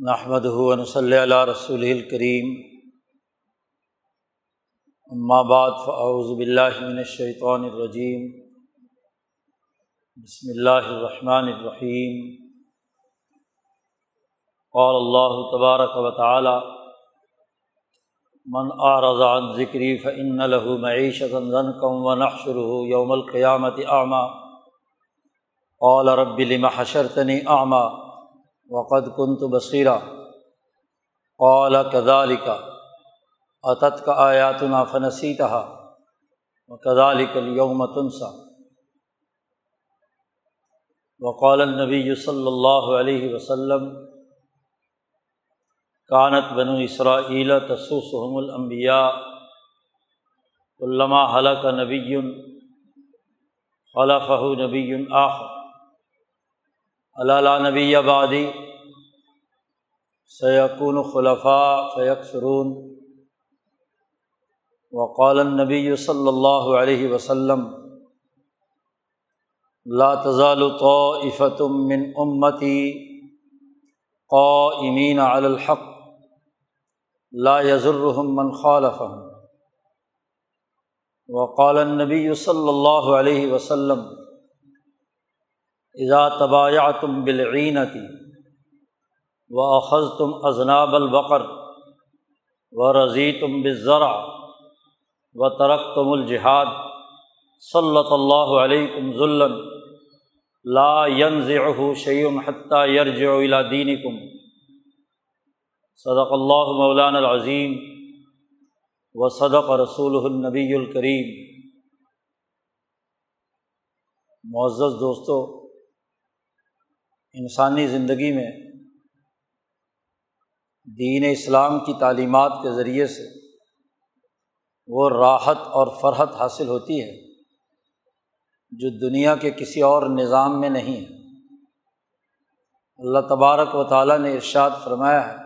نحمد ہُون صلی اللہ رسول الکریم بعد فاعوذ باللہ من الشیطان الرجیم بسم اللہ الرحمن الرحیم قال اللہ تبارک و تعالی من اعرض عن ذکری فان له معیشة ضنکا ونحشره یوم القیامة اعمى قال رب، لم حشرتنی اعمى وقد کن تو بصیرہ قال کدال کا عطت کا آیات نا فنسی تہا و کدال کلیوم تنسا وقال النبی صلی اللہ علیہ وسلم کانت بنو اسرائیل تسوسحم الانبیاء علامہ حلق نبی خلفہ نبی آخر. اللہ نبی آبادی سیقون خلفاء فیق سرون وقال نبی صلی اللہ علیہ وسلم، لا تزال طائفة من امتی قائمین علی الحق، لا يضرهم من خالفهم وقال النبی صلی اللہ علیہ وسلم اذا طباء تم بالعینتی و اخذ تم ازناب البقر و رضی تم بذرا و ترک تم الجہاد صلی اللہ علیہ ذلن لا ینزعه شعیم حتیٰ یرجع الى دینکم صدق اللہ مولان العظیم و صدق رسول النبی الکریم معزز دوستوں انسانی زندگی میں دین اسلام کی تعلیمات کے ذریعے سے وہ راحت اور فرحت حاصل ہوتی ہے جو دنیا کے کسی اور نظام میں نہیں ہے۔ اللہ تبارک و تعالیٰ نے ارشاد فرمایا ہے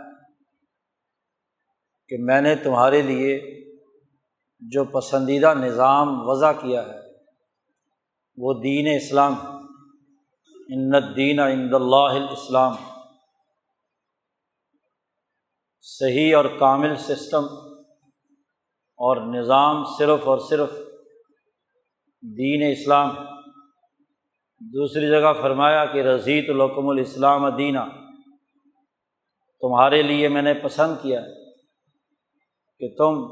کہ میں نے تمہارے لیے جو پسندیدہ نظام وضع کیا ہے وہ دین اسلام ہے۔ الدین عند اللہ الاسلام صحیح اور کامل سسٹم اور نظام صرف اور صرف دین اسلام. دوسری جگہ فرمایا کہ رضیت الحکم الاسلام دینہ تمہارے لیے میں نے پسند کیا کہ تم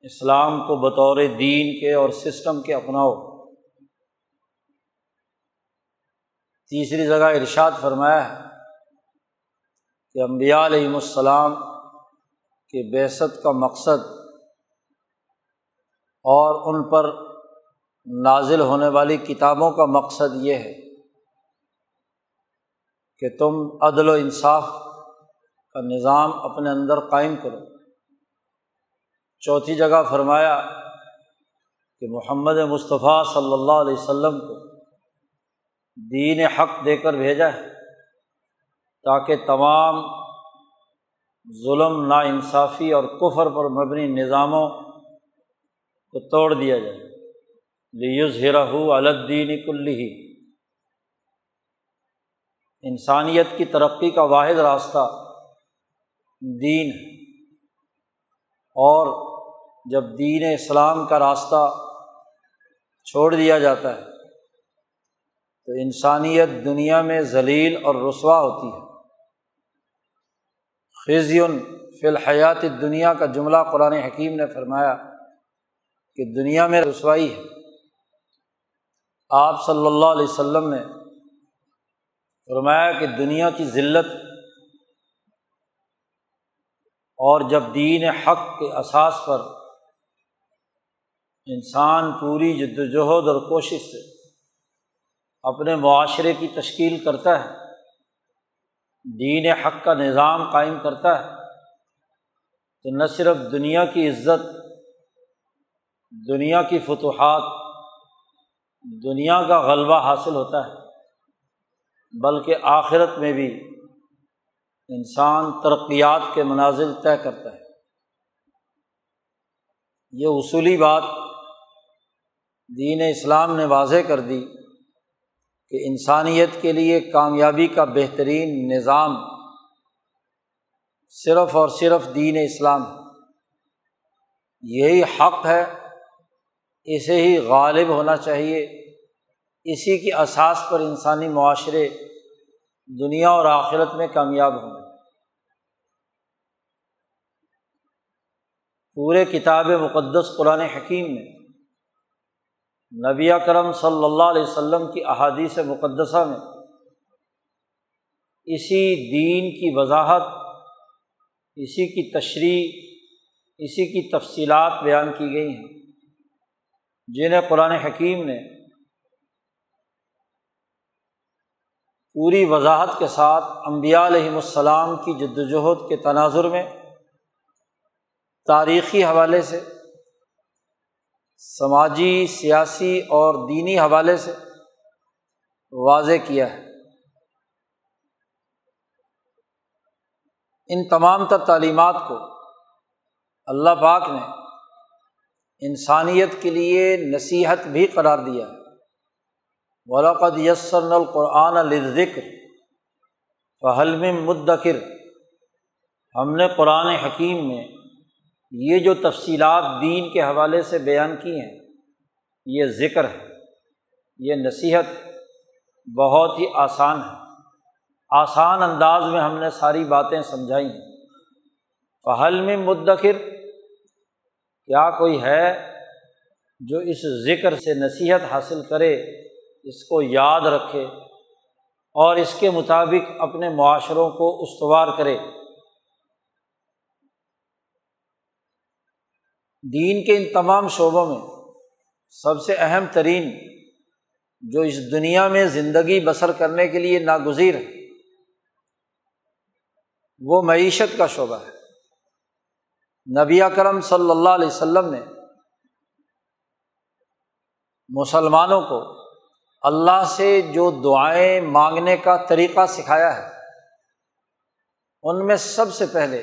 اسلام کو بطور دین کے اور سسٹم کے اپناؤ. تیسری جگہ ارشاد فرمایا ہے کہ امبیا علیہم السلام کے بیست کا مقصد اور ان پر نازل ہونے والی کتابوں کا مقصد یہ ہے کہ تم عدل و انصاف کا نظام اپنے اندر قائم کرو۔ چوتھی جگہ فرمایا کہ محمد مصطفیٰ صلی اللہ علیہ وسلم کو دین حق دے کر بھیجا ہے تاکہ تمام ظلم نا انصافی اور کفر پر مبنی نظاموں کو توڑ دیا جائے۔ لیز ہرا الدین کلی ہی انسانیت کی ترقی کا واحد راستہ دین ہے۔ اور جب دین اسلام کا راستہ چھوڑ دیا جاتا ہے تو انسانیت دنیا میں ذلیل اور رسوا ہوتی ہے۔ خزیون فی الحیات دنیا کا جملہ قرآن حکیم نے فرمایا کہ دنیا میں رسوائی ہے۔ آپ صلی اللہ علیہ وسلم نے فرمایا کہ دنیا کی ذلت اور جب دین حق کے اساس پر انسان پوری جد وجہد اور کوشش سے اپنے معاشرے کی تشکیل کرتا ہے۔ دین حق کا نظام قائم کرتا ہے۔ تو نہ صرف دنیا کی عزت، دنیا کی فتوحات، دنیا کا غلبہ حاصل ہوتا ہے، بلکہ آخرت میں بھی انسان ترقیات کے مناظر طے کرتا ہے۔ یہ اصولی بات دین اسلام نے واضح کر دی۔ کہ انسانیت کے لیے کامیابی کا بہترین نظام صرف اور صرف دین اسلام یہی حق ہے، اسے ہی غالب ہونا چاہیے۔ اسی کی اساس پر انسانی معاشرے دنیا اور آخرت میں کامیاب ہوں۔ گے پورے کتاب مقدس قرآن حکیم میں نبی کرم صلی اللہ علیہ وسلم کی احادیث مقدسہ میں اسی دین کی وضاحت، اسی کی تشریح، اسی کی تفصیلات بیان کی گئی ہیں۔ جنہیں قرآن حکیم نے پوری وضاحت کے ساتھ امبیا علیہم السلام کی جد وجہد کے تناظر میں تاریخی حوالے سے سماجی، سیاسی اور دینی حوالے سے واضح کیا ہے۔ ان تمام تر تعلیمات کو اللہ پاک نے انسانیت کے لیے نصیحت بھی قرار دیا ہے۔ ولاقد یسر القرآن الذکر فحلم مدکر ہم نے قرآن حکیم میں یہ جو تفصیلات دین کے حوالے سے بیان کی ہیں، یہ ذکر ہے، یہ نصیحت بہت ہی آسان ہے۔ آسان انداز میں ہم نے ساری باتیں سمجھائی ہیں۔ فہل میں مدکر، کیا کوئی ہے جو اس ذکر سے نصیحت حاصل کرے، اس کو یاد رکھے اور اس کے مطابق اپنے معاشروں کو استوار کرے۔ دین کے ان تمام شعبوں میں سب سے اہم ترین جو اس دنیا میں زندگی بسر کرنے کے لیے ناگزیر ہے، وہ معیشت کا شعبہ ہے۔ نبی کرم صلی اللہ علیہ وسلم نے مسلمانوں کو اللہ سے جو دعائیں مانگنے کا طریقہ سکھایا ہے، ان میں سب سے پہلے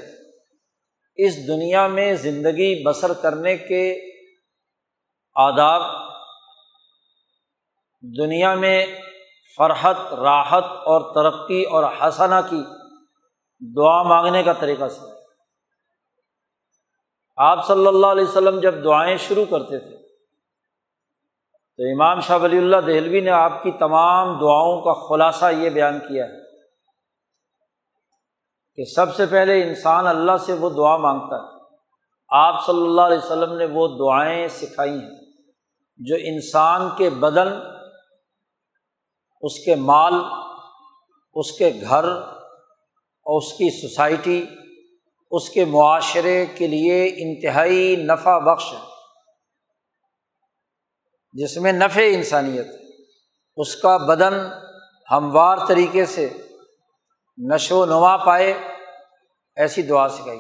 اس دنیا میں زندگی بسر کرنے کے آداب، دنیا میں فرحت، راحت اور ترقی اور حسنا کی دعا مانگنے کا طریقہ سکھایا آپ صلی اللہ علیہ وسلم جب دعائیں شروع کرتے تھے، تو امام شاہ ولی اللہ دہلوی نے آپ کی تمام دعاؤں کا خلاصہ یہ بیان کیا ہے۔ کہ سب سے پہلے انسان اللہ سے وہ دعا مانگتا ہے۔ آپ صلی اللہ علیہ وسلم نے وہ دعائیں سکھائی ہیں جو انسان کے بدن، اس کے مال، اس کے گھر اور اس کی سوسائٹی، اس کے معاشرے کے لیے انتہائی نفع بخش ہے۔ جس میں نفع انسانیت اس کا بدن ہموار طریقے سے نشو و نما پائے، ایسی دعا سکھائی۔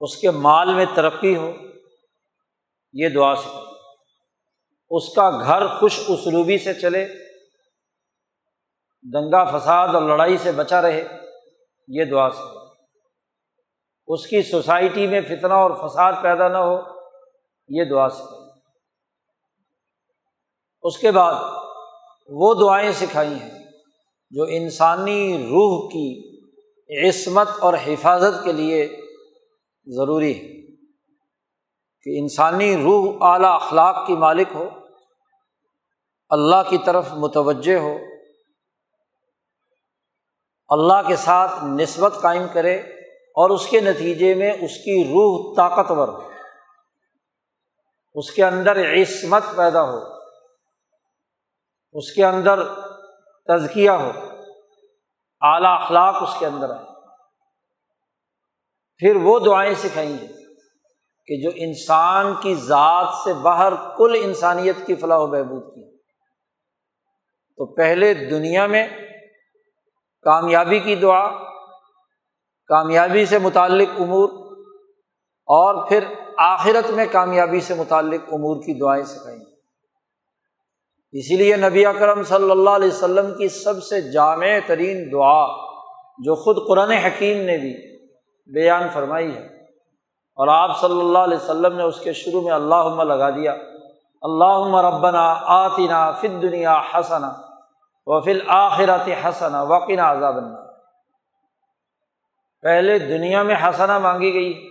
اس کے مال میں ترقی ہو، یہ دعا سکھائی۔ اس کا گھر خوش اسلوبی سے چلے، دنگا فساد اور لڑائی سے بچا رہے، یہ دعا سکھائی۔ اس کی سوسائٹی میں فتنہ اور فساد پیدا نہ ہو، یہ دعا سکھائی۔ اس کے بعد وہ دعائیں سکھائی ہیں۔ جو انسانی روح کی عصمت اور حفاظت کے لیے ضروری ہے، کہ انسانی روح اعلیٰ اخلاق کی مالک ہو، اللہ کی طرف متوجہ ہو، اللہ کے ساتھ نسبت قائم کرے اور اس کے نتیجے میں اس کی روح طاقتور ہو، اس کے اندر عصمت پیدا ہو، اس کے اندر تزکیہ ہو۔ اعلیٰ اخلاق اس کے اندر آئے پھر وہ دعائیں سکھائیں گے کہ جو انسان کی ذات سے باہر کل انسانیت کی فلاح و بہبود کی۔ تو پہلے دنیا میں کامیابی کی دعا، کامیابی سے متعلق امور، اور پھر آخرت میں کامیابی سے متعلق امور کی دعائیں سکھائیں۔ اسی لیے نبی اکرم صلی اللہ علیہ وسلم کی سب سے جامع ترین دعا جو خود قرآن حکیم نے بھی بیان فرمائی ہے۔ اور آپ صلی اللہ علیہ وسلم نے اس کے شروع میں اللہ لگا دیا۔ اللہ ربنا آتنا فل دنیا حسنا و فل آخرات حسنا وقین عذاب پہلے دنیا میں حسنا مانگی گئی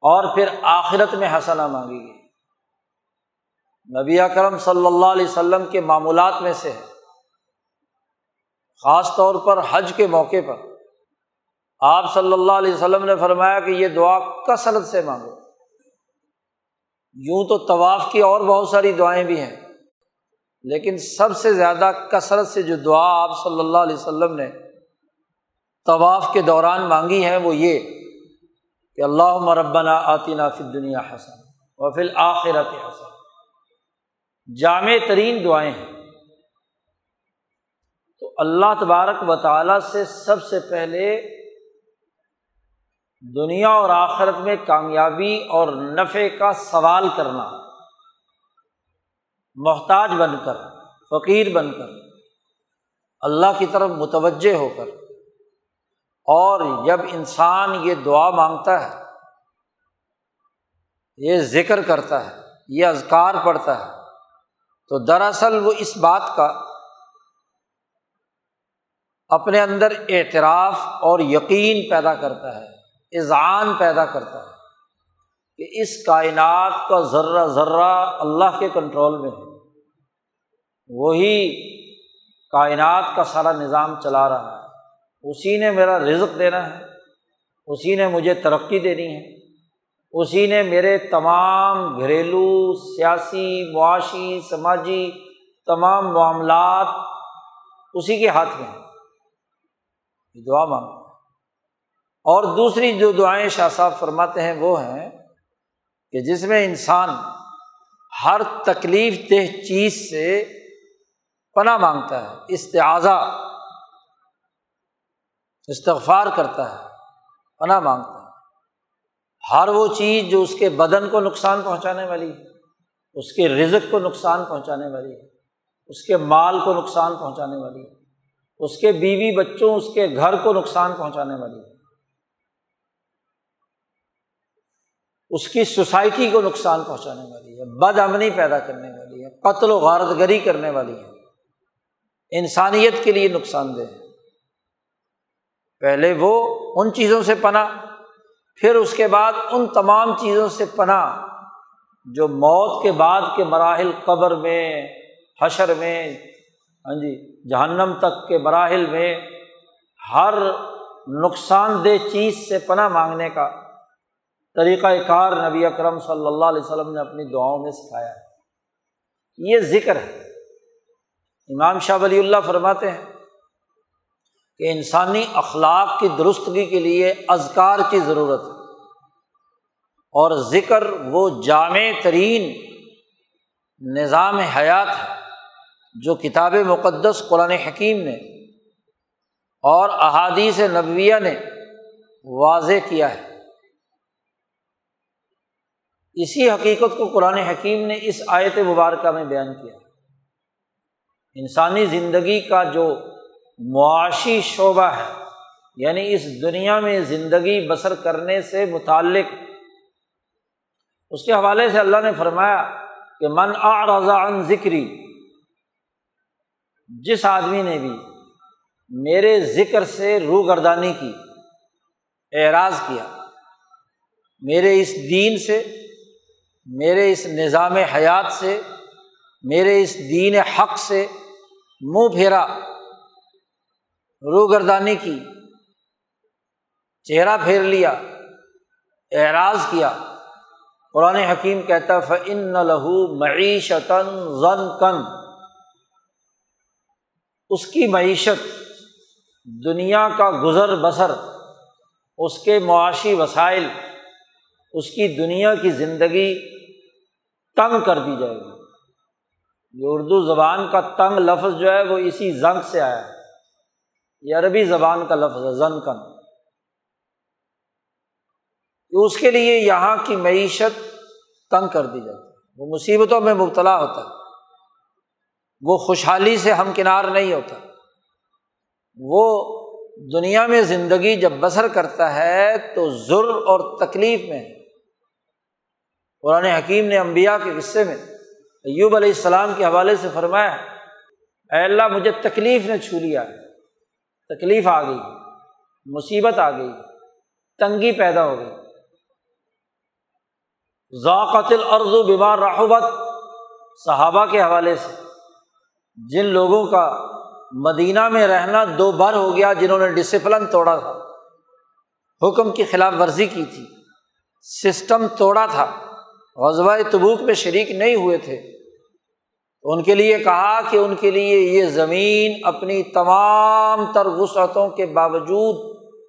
اور پھر آخرت میں حسنا مانگی گئی۔ نبی اکرم صلی اللہ علیہ وسلم کے معمولات میں سے ہے۔ خاص طور پر حج کے موقع پر۔ آپ صلی اللہ علیہ وسلم نے فرمایا کہ یہ دعا کثرت سے مانگو۔ یوں تو طواف کی اور بہت ساری دعائیں بھی ہیں۔ لیکن سب سے زیادہ کثرت سے جو دعا آپ صلی اللہ علیہ وسلم نے طواف کے دوران مانگی ہے وہ یہ کہ اللہ مربنا آتینہ فی دنیا حسن و فی الآخرت حسن۔ جامع ترین دعائیں ہیں۔ تو اللہ تبارک و تعالیٰ سے سب سے پہلے دنیا اور آخرت میں کامیابی اور نفع کا سوال کرنا، محتاج بن کر، فقیر بن کر، اللہ کی طرف متوجہ ہو کر۔ اور جب انسان یہ دعا مانگتا ہے، یہ ذکر کرتا ہے، یہ ازکار پڑھتا ہے تو دراصل وہ اس بات کا اپنے اندر اعتراف اور یقین پیدا کرتا ہے، اذعان پیدا کرتا ہے کہ اس کائنات کا ذرہ ذرہ اللہ کے کنٹرول میں ہے۔ وہی کائنات کا سارا نظام چلا رہا ہے۔ اسی نے میرا رزق دینا ہے، اسی نے مجھے ترقی دینی ہے۔ اسی نے میرے تمام گھریلو، سیاسی، معاشی، سماجی تمام معاملات اسی کے ہاتھ میں ہیں۔ دعا مانگتا اور دوسری جو دعائیں شاہ صاحب فرماتے ہیں وہ ہیں کہ جس میں انسان ہر تکلیف دہ چیز سے پناہ مانگتا ہے استعاذہ استغفار کرتا ہے، پناہ مانگتا ہے۔ ہر وہ چیز جو اس کے بدن کو نقصان پہنچانے والی ہے، اس کے رزق کو نقصان پہنچانے والی ہے، اس کے مال کو نقصان پہنچانے والی ہے، اس کے بیوی بچوں، اس کے گھر کو نقصان پہنچانے والی ہے۔ اس کی سوسائٹی کو نقصان پہنچانے والی ہے بد امنی پیدا کرنے والی ہے، قتل و غارت گری کرنے والی ہے۔ انسانیت کے لیے نقصان دہ ہے۔ پہلے وہ ان چیزوں سے پناہ پھر اس کے بعد ان تمام چیزوں سے پناہ جو موت کے بعد کے مراحل قبر میں، حشر میں ہاں جی جہنم تک کے مراحل میں ہر نقصان دہ چیز سے پناہ مانگنے کا طریقۂ کار نبی اکرم صلی اللہ علیہ وسلم نے اپنی دعاؤں میں سکھایا۔ ہے یہ ذکر ہے۔ امام شاہ ولی اللہ فرماتے ہیں کہ انسانی اخلاق کی درستگی کے لیے ازکار کی ضرورت ہے۔ اور ذکر وہ جامع ترین نظام حیات ہے جو کتاب مقدس قرآن حکیم نے اور احادیث نبویہ نے واضح کیا ہے۔ اسی حقیقت کو قرآن حکیم نے اس آیت مبارکہ میں بیان کیا۔ انسانی زندگی کا جو معاشی شعبہ ہے۔ یعنی اس دنیا میں زندگی بسر کرنے سے متعلق۔ اس کے حوالے سے اللہ نے فرمایا کہ من آ رضا عن ذکری، جس آدمی نے بھی میرے ذکر سے روگردانی کی، اعراض کیا، میرے اس دین سے، میرے اس نظام حیات سے، میرے اس دین حق سے منہ پھیرا۔ روگردانی کی، چہرہ پھیر لیا، اعراض کیا۔ قرآن حکیم کہتا فن لہو معیشتاً ضن کن اس کی معیشت دنیا کا گزر بسر، اس کے معاشی وسائل، اس کی دنیا کی زندگی تنگ کر دی جائے گی۔ یہ اردو زبان کا تنگ لفظ جو ہے، وہ اسی زنگ سے آیا ہے۔ یہ عربی زبان کا لفظ ہے زن کن اس کے لیے یہاں کی معیشت تنگ کر دی جاتی ہے۔ وہ مصیبتوں میں مبتلا ہوتا ہے۔ وہ خوشحالی سے ہمکنار نہیں ہوتا۔ وہ دنیا میں زندگی جب بسر کرتا ہے تو ضر اور تکلیف میں قرآن حکیم نے امبیا کے قصے میں ایوب علیہ السلام کے حوالے سے فرمایا اے اللہ مجھے تکلیف نے چھو لیا تکلیف آ گئی، مصیبت آ گئی، تنگی پیدا ہو گئی۔ ذاقت الارض بیمار راہبت صحابہ کے حوالے سے۔ جن لوگوں کا مدینہ میں رہنا دو بار ہو گیا، جنہوں نے ڈسپلن توڑا تھا، حکم کی خلاف ورزی کی تھی سسٹم توڑا تھا، غزوہ تبوک میں شریک نہیں ہوئے تھے۔ ان کے لیے کہا کہ ان کے لیے یہ زمین اپنی تمام تر وسعتوں کے باوجود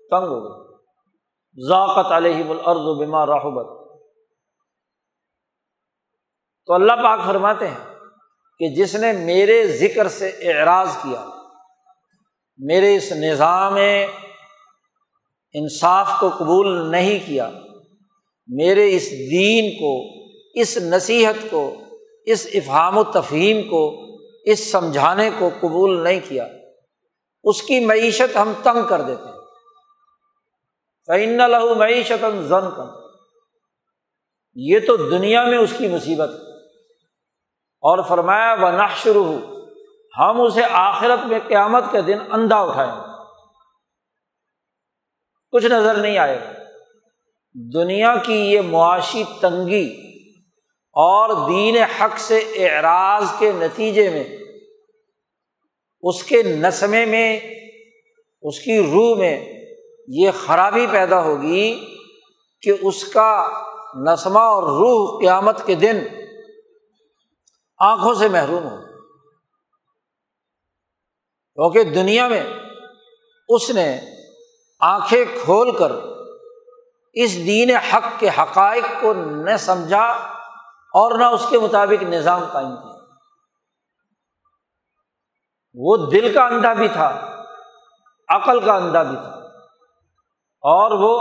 تنگ ہو گئی۔ ذاقت علیہ الارض بما راہبت تو اللہ پاک فرماتے ہیں کہ جس نے میرے ذکر سے اعراض کیا، میرے اس نظام انصاف کو قبول نہیں کیا، میرے اس دین کو، اس نصیحت کو اس افہام و تفہیم کو، اس سمجھانے کو قبول نہیں کیا، اس کی معیشت ہم تنگ کر دیتے ہیں۔ فعن لہو معیشت زن کم یہ تو دنیا میں اس کی مصیبت اور فرمایا و نہ شروع ہو ہم اسے آخرت میں قیامت کے دن اندھا اٹھائیں کچھ نظر نہیں آئے گا۔ دنیا کی یہ معاشی تنگی اور دین حق سے اعراض کے نتیجے میں، اس کے نسمے میں، اس کی روح میں یہ خرابی پیدا ہوگی کہ اس کا نسمہ اور روح قیامت کے دن آنکھوں سے محروم ہو۔ کیونکہ دنیا میں اس نے آنکھیں کھول کر اس دین حق کے حقائق کو نہ سمجھا اور نہ اس کے مطابق نظام قائم کیا وہ دل کا اندھا بھی تھا، عقل کا اندھا بھی تھا، اور وہ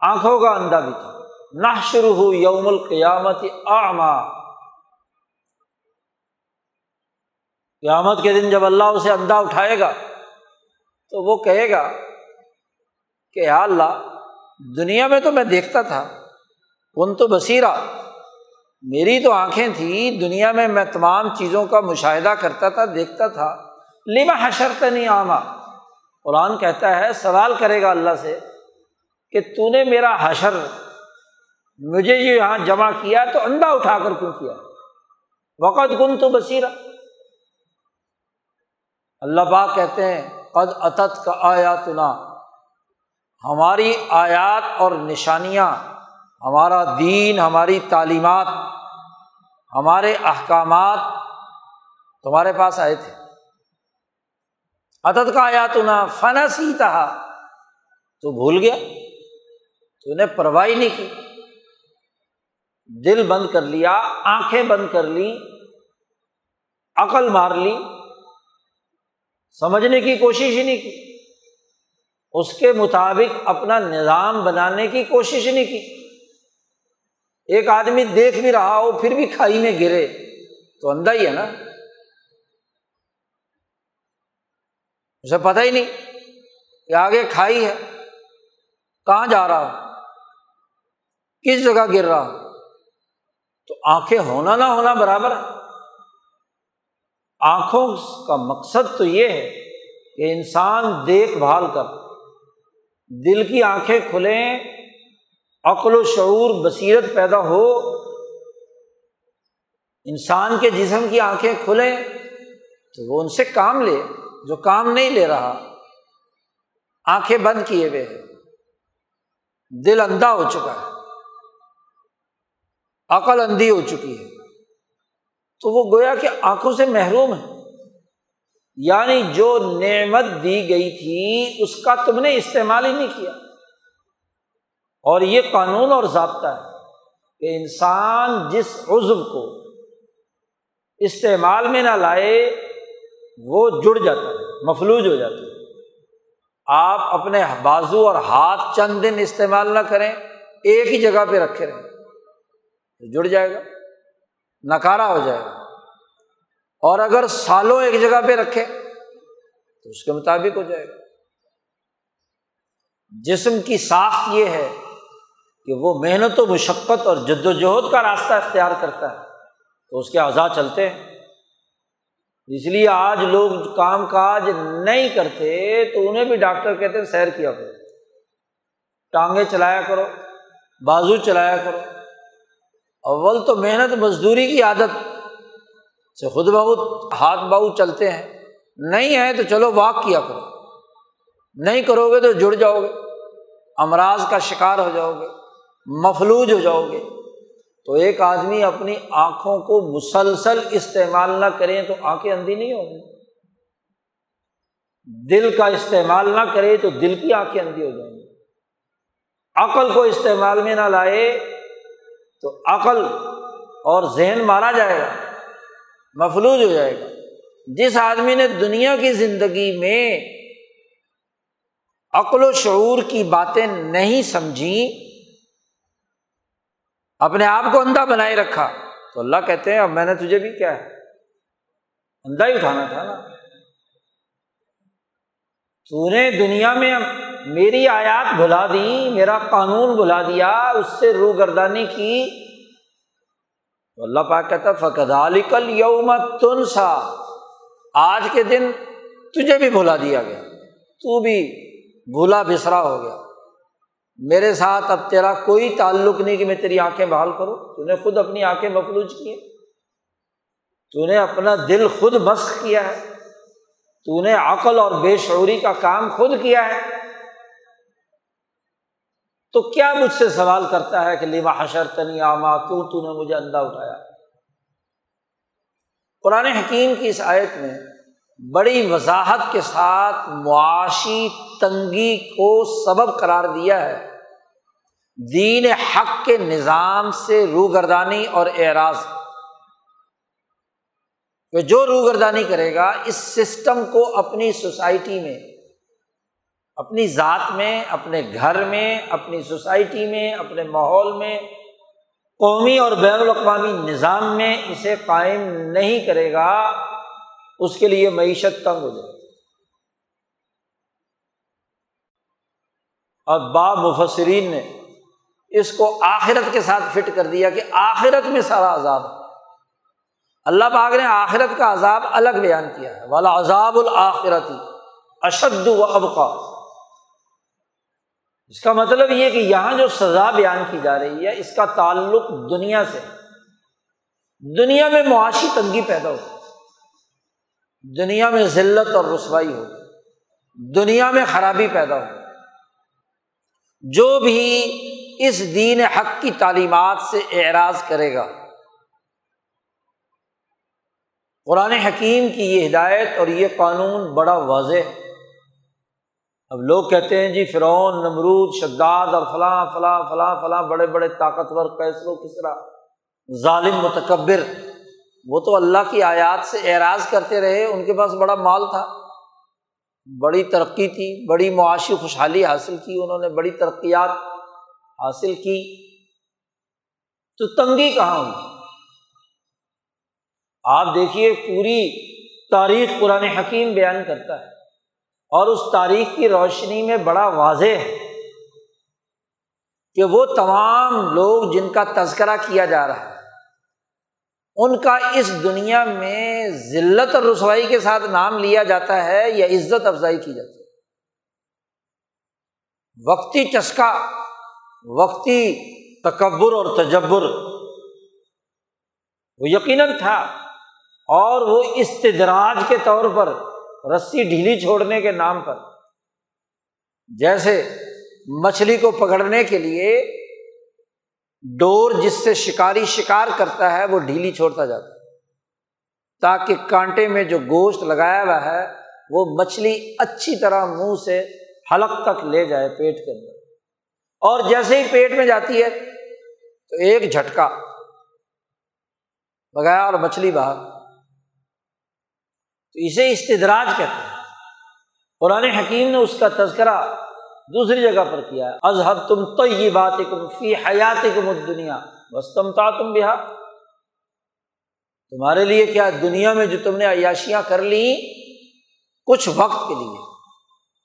آنکھوں کا اندھا بھی تھا۔ نہ شروع ہو یوم القیامت آما قیامت کے دن جب اللہ اسے اندھا اٹھائے گا، تو وہ کہے گا کہ یا اللہ، دنیا میں تو میں دیکھتا تھا ان تو بصیرہ میری تو آنکھیں تھیں، دنیا میں میں تمام چیزوں کا مشاہدہ کرتا تھا، دیکھتا تھا۔ لما حشرت نہیں آما؟ قرآن کہتا ہے، سوال کرے گا اللہ سے کہ تو نے میرا حشر مجھے یہ یہاں جمع کیا تو اندھا اٹھا کر کیوں کیا؟ وقت گن تو بصیرہ اللہ پاک کہتے ہیں، قد اتت کا آیا تنا ہماری آیات اور نشانیاں ہمارا دین، ہماری تعلیمات، ہمارے احکامات تمہارے پاس آئے تھے۔ عدد کا آیا تو نہ فنا سی تھا تو بھول گیا۔ تو نے پرواہی نہیں کی۔ دل بند کر لیا، آنکھیں بند کر لی عقل مار لی سمجھنے کی کوشش ہی نہیں کی۔ اس کے مطابق اپنا نظام بنانے کی کوشش نہیں کی۔ ایک آدمی دیکھ بھی رہا ہو، پھر بھی کھائی میں گرے۔ تو اندھا ہی ہے نا۔ اسے پتہ ہی نہیں کہ آگے کھائی ہے۔ کہاں جا رہا کس جگہ گر رہا تو آنکھیں ہونا نہ ہونا برابر ہے۔ آنکھوں کا مقصد تو یہ ہے کہ انسان دیکھ بھال کر۔ دل کی آنکھیں کھلیں عقل و شعور بصیرت پیدا ہو، انسان کے جسم کی آنکھیں کھلیں تو وہ ان سے کام لے، جو کام نہیں لے رہا، آنکھیں بند کیے ہوئے ہیں، دل اندھا ہو چکا ہے، عقل اندھی ہو چکی ہے۔ تو وہ گویا کہ آنکھوں سے محروم ہے۔ یعنی جو نعمت دی گئی تھی، اس کا تم نے استعمال ہی نہیں کیا۔ اور یہ قانون اور ضابطہ ہے کہ انسان جس عزو کو استعمال میں نہ لائے، وہ جڑ جاتا ہے، مفلوج ہو جاتا ہے۔ آپ اپنے بازو اور ہاتھ چند دن استعمال نہ کریں، ایک ہی جگہ پہ رکھے رہیں جڑ جائے گا نکارا ہو جائے گا۔ اور اگر سالوں ایک جگہ پہ رکھے، تو اس کے مطابق ہو جائے گا۔ جسم کی ساخت یہ ہے کہ وہ محنت و مشقت اور جد و جہد کا راستہ اختیار کرتا ہے، تو اس کے اعضاء چلتے ہیں۔ اس لیے آج لوگ کام کاج نہیں کرتے، تو انہیں بھی ڈاکٹر کہتے ہیں، سیر کیا کرو۔ ٹانگیں چلایا کرو، بازو چلایا کرو۔ اول تو محنت، مزدوری کی عادت۔ سے خود بہت ہاتھ باؤ چلتے ہیں۔ نہیں ہے تو چلو واک کیا کرو۔ نہیں کرو گے تو جڑ جاؤ گے۔ امراض کا شکار ہو جاؤ گے۔ مفلوج ہو جاؤ گے۔ تو ایک آدمی اپنی آنکھوں کو مسلسل استعمال نہ کرے تو آنکھیں اندھی نہیں ہوں گی۔ دل کا استعمال نہ کرے تو دل کی آنکھیں اندھی ہو جائیں گی۔ عقل کو استعمال میں نہ لائے تو عقل اور ذہن مارا جائے گا، مفلوج ہو جائے گا۔ جس آدمی نے دنیا کی زندگی میں عقل و شعور کی باتیں نہیں سمجھی اپنے آپ کو اندھا بنائے رکھا۔ تو اللہ کہتے ہیں، اب میں نے تجھے بھی کیا ہے۔ اندھا ہی اٹھانا تھا نا۔ تو نے دنیا میں میری آیات بھلا دی، میرا قانون بھلا دیا، اس سے رو گردانی کی۔ تو اللہ پاک کہتا فقد علیکل یوم تن سا آج کے دن تجھے بھی بھلا دیا گیا۔ تو بھی بھولا بسرا ہو گیا۔ میرے ساتھ اب تیرا کوئی تعلق نہیں کہ میں تیری آنکھیں بحال کروں۔ تو نے خود اپنی آنکھیں مفلوج کی تو نے اپنا دل خود مسق کیا ہے۔ تو نے عقل اور بے شعوری کا کام خود کیا ہے۔ تو کیا مجھ سے سوال کرتا ہے کہ لیما حشر تنی آما کیوں تو نے مجھے اندھا اٹھایا۔ قرآن حکیم کی اس آیت میں بڑی وضاحت کے ساتھ معاشی تنگی کو سبب قرار دیا ہے۔ دین حق کے نظام سے روگردانی اور اعراض۔ کہ جو روگردانی کرے گا، اس سسٹم کو اپنی سوسائٹی میں، اپنی ذات میں، اپنے گھر میں، اپنی سوسائٹی میں، اپنے ماحول میں، قومی اور بین الاقوامی نظام میں اسے قائم نہیں کرے گا، اس کے لیے معیشت تنگ ہو جائے اور با مفسرین نے اس کو آخرت کے ساتھ فٹ کر دیا کہ آخرت میں سارا عذاب اللہ پاک نے آخرت کا عذاب الگ بیان کیا ہے۔ والا عذاب الآخرتی اشد و ابقا۔ اس کا مطلب یہ کہ یہاں جو سزا بیان کی جا رہی ہے، اس کا تعلق دنیا سے۔ دنیا میں معاشی تنگی پیدا ہو دنیا میں ذلت اور رسوائی ہو دنیا میں خرابی پیدا ہو جو بھی اس دین حق کی تعلیمات سے اعراض کرے گا۔ قرآن حکیم کی یہ ہدایت اور یہ قانون بڑا واضح ہے۔ اب لوگ کہتے ہیں جی فرعون، نمرود، شداد اور فلاں فلاں فلاں فلاں، بڑے بڑے طاقتور کیسرو کسرا ظالم، متکبر۔ وہ تو اللہ کی آیات سے اعراض کرتے رہے، ان کے پاس بڑا مال تھا۔ بڑی ترقی تھی، بڑی معاشی خوشحالی حاصل کی، انہوں نے بڑی ترقیات حاصل کی تو تنگی کہاں ہوئی؟ آپ دیکھیے پوری تاریخ قرآن حکیم بیان کرتا ہے اور اس تاریخ کی روشنی میں بڑا واضح ہے کہ وہ تمام لوگ جن کا تذکرہ کیا جا رہا ہے، ان کا اس دنیا میں ذلت اور رسوائی کے ساتھ نام لیا جاتا ہے یا عزت افزائی کی جاتی ہے۔ وقتی چسکا وقتی تکبر اور تجبر۔ وہ یقیناً تھا اور وہ استدراج کے طور پر رسی ڈھیلی چھوڑنے کے نام پر۔ جیسے مچھلی کو پکڑنے کے لیے ڈور جس سے شکاری شکار کرتا ہے وہ ڈھیلی چھوڑتا جاتا ہے۔ تاکہ کانٹے میں جو گوشت لگایا ہوا ہے وہ مچھلی اچھی طرح منہ سے حلق تک لے جائے پیٹ کے اندر۔ اور جیسے ہی پیٹ میں جاتی ہے تو ایک جھٹکا لگایا اور مچھلی باہر تو اسے استدراج کہتے ہیں۔ قرآن حکیم نے اس کا تذکرہ دوسری جگہ پر کیا ہے۔ ازہب تم تو یہ بات فی حیات کم دنیا بس تم تا تم بہا۔ تمہارے لیے کیا دنیا میں جو تم نے عیاشیاں کر لی کچھ وقت کے لیے،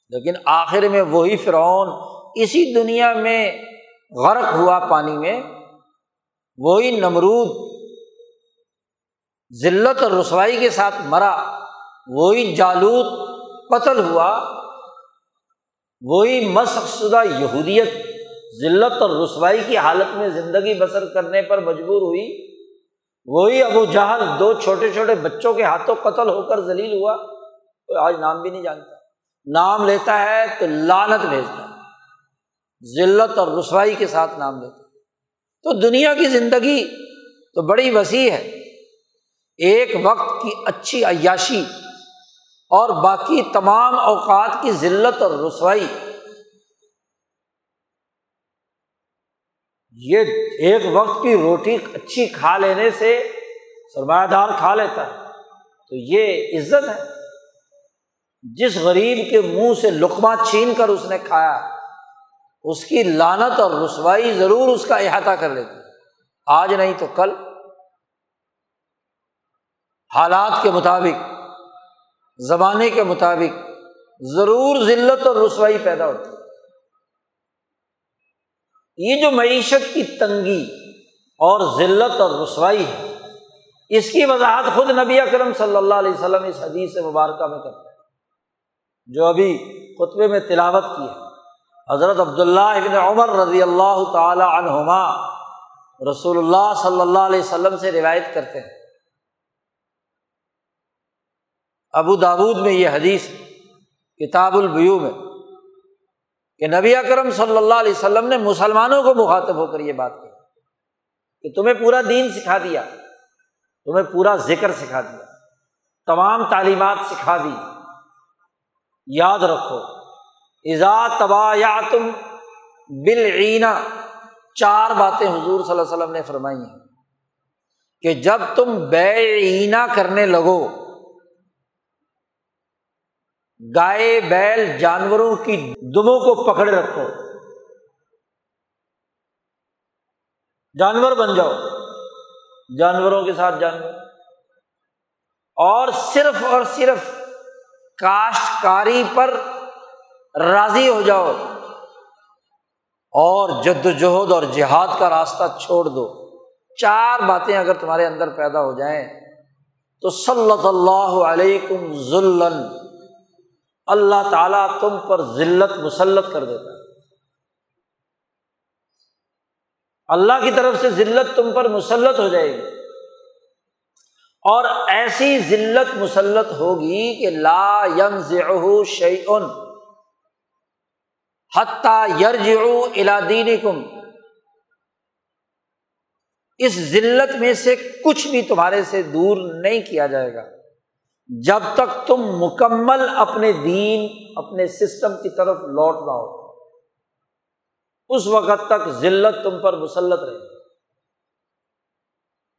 لیکن آخر میں وہی فرعون اسی دنیا میں غرق ہوا پانی میں، وہی نمرود ذلت اور رسوائی کے ساتھ مرا، وہی جالود قتل ہوا، وہی مسق شدہ یہودیت ذلت اور رسوائی کی حالت میں زندگی بسر کرنے پر مجبور ہوئی، وہی ابو جہل دو چھوٹے چھوٹے بچوں کے ہاتھوں قتل ہو کر ذلیل ہوا، کوئی آج نام بھی نہیں جانتا۔ نام لیتا ہے تو لانت بھیجتا ہے۔ ذلت اور رسوائی کے ساتھ نام لیتا تو دنیا کی زندگی تو بڑی وسیع ہے۔ ایک وقت کی اچھی عیاشی اور باقی تمام اوقات کی ذلت اور رسوائی۔ یہ ایک وقت کی روٹی اچھی کھا لینے سے سرمایہ دار کھا لیتا ہے۔ تو یہ عزت ہے۔ جس غریب کے منہ سے لقمہ چھین کر اس نے کھایا اس کی لانت اور رسوائی ضرور اس کا احاطہ کر لیتی آج نہیں تو کل۔ حالات کے مطابق، زمانے کے مطابق ضرور ذلت اور رسوائی پیدا ہوتی یہ جو معیشت کی تنگی اور ذلت اور رسوائی ہے، اس کی وضاحت خود نبی اکرم صلی اللہ علیہ وسلم اس حدیث مبارکہ میں کرتے ہیں، جو ابھی خطبے میں تلاوت کی ہے۔ حضرت عبداللہ ابن عمر رضی اللہ تعالی عنہما رسول اللہ صلی اللہ علیہ وسلم سے روایت کرتے ہیں۔ ابو داود میں یہ حدیث کتاب البیو میں کہ نبی اکرم صلی اللہ علیہ وسلم نے مسلمانوں کو مخاطب ہو کر یہ بات کی کہ تمہیں پورا دین سکھا دیا، تمہیں پورا ذکر سکھا دیا، تمام تعلیمات سکھا دی، یاد رکھو۔ ایزا تبا یا تم بالعینہ چار باتیں حضور صلی اللہ علیہ وسلم نے فرمائی ہیں کہ جب تم بے کرنے لگو، گائے، بیل، جانوروں کی دموں کو پکڑے رکھو، جانور بن جاؤ، جانوروں کے ساتھ جانور، اور صرف اور صرف کاشتکاری پر راضی ہو جاؤ اور جد وجہد اور جہاد کا راستہ چھوڑ دو۔ چار باتیں اگر تمہارے اندر پیدا ہو جائیں تو صلی اللہ علیکم ذلن اللہ تعالیٰ تم پر ذلت مسلط کر دیتا ہے۔ اللہ کی طرف سے ذلت تم پر مسلط ہو جائے گی۔ اور ایسی ذلت مسلط ہوگی کہ لا یم شعین حتیٰ یرج الادین کم اس ذلت میں سے کچھ بھی تمہارے سے دور نہیں کیا جائے گا۔ جب تک تم مکمل اپنے دین، اپنے سسٹم کی طرف لوٹ نہ ہو۔ اس وقت تک ذلت تم پر مسلط رہے۔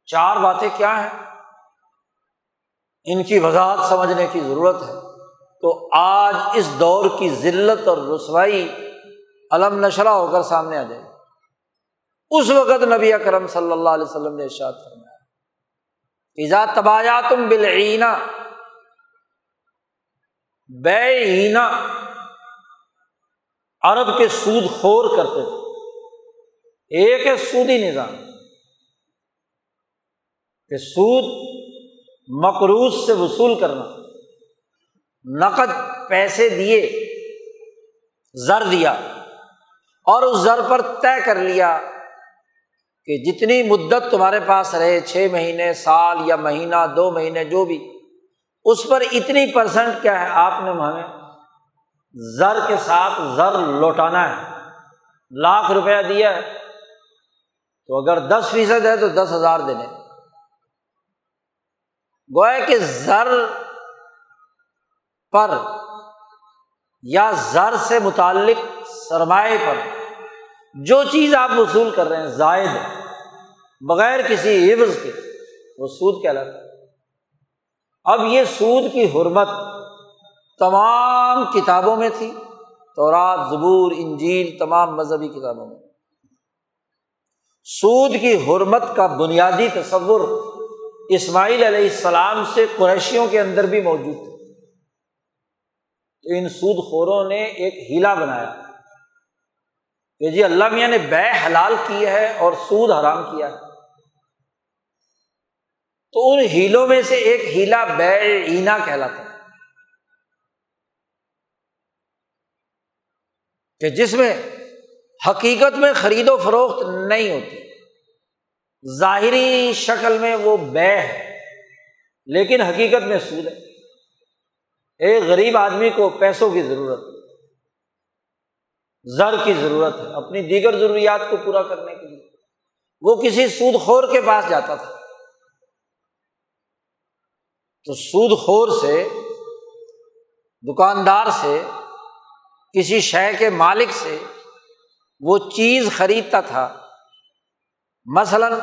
چار باتیں کیا ہیں؟ ان کی وضاحت سمجھنے کی ضرورت ہے۔ تو آج اس دور کی ذلت اور رسوائی علم نشرہ ہو کر سامنے آ جائے۔ اس وقت نبی اکرم صلی اللہ علیہ وسلم نے ارشاد فرمایا ایزا تبایا تم بالعینہ، بے اینا عرب کے سود خور کرتے تھے۔ ایک ہے سودی نظام، کہ سود مقروض سے وصول کرنا۔ نقد پیسے دیے، زر دیا۔ اور اس زر پر طے کر لیا کہ جتنی مدت تمہارے پاس رہے، چھ مہینے، سال یا مہینہ، دو مہینے، جو بھی، اس پر اتنی پرسنٹ کیا ہے؟ آپ نے ہمیں زر کے ساتھ زر لوٹانا ہے۔ لاکھ روپیہ دیا ہے۔ تو اگر دس فیصد ہے تو دس ہزار دینے۔ گویا کہ زر پر یا زر سے متعلق سرمایہ پر جو چیز آپ وصول کر رہے ہیں، زائد بغیر کسی عوض کے، وہ سود کہلاتا ہے۔ اب یہ سود کی حرمت تمام کتابوں میں تھی۔ تورات، زبور، انجیل، تمام مذہبی کتابوں میں۔ سود کی حرمت کا بنیادی تصور اسماعیل علیہ السلام سے قریشیوں کے اندر بھی موجود تھا۔ تو ان سود خوروں نے ایک ہیلا بنایا۔ کہ جی اللہ میاں نے بے حلال کی ہے اور سود حرام کیا ہے۔ تو ان ہیلوں میں سے ایک ہیلا اینا کہلاتا کہ جس میں حقیقت میں خرید و فروخت نہیں ہوتی، ظاہری شکل میں وہ بے ہے، لیکن حقیقت میں سود ہے۔ ایک غریب آدمی کو پیسوں کی ضرورت۔ ہے زر کی ضرورت ہے، اپنی دیگر ضروریات کو پورا کرنے کے لیے۔ وہ کسی سود خور کے پاس جاتا تھا۔ تو سود خور سے، دکاندار سے، کسی شے کے مالک سے وہ چیز خریدتا تھا۔ مثلاً،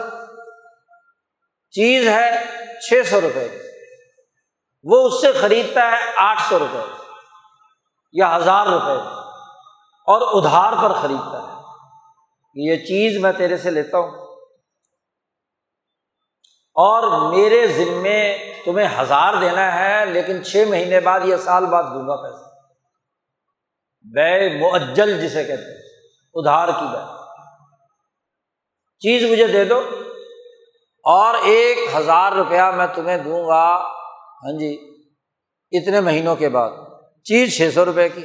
چیز ہے چھ سو روپئے وہ اس سے خریدتا ہے آٹھ سو روپئے یا ہزار روپئے اور ادھار پر خریدتا ہے۔ یہ چیز میں تیرے سے لیتا ہوں۔ اور میرے ذمے تمہیں ہزار دینا ہے، لیکن چھ مہینے بعد یا سال بعد دوں گا پیسہ۔ بے معجل جسے کہتے ہیں۔ ادھار کی بے۔ چیز مجھے دے دو۔ اور ایک ہزار روپیہ میں تمہیں دوں گا۔ ہاں جی اتنے مہینوں کے بعد۔ چیز چھ سو روپئے کی۔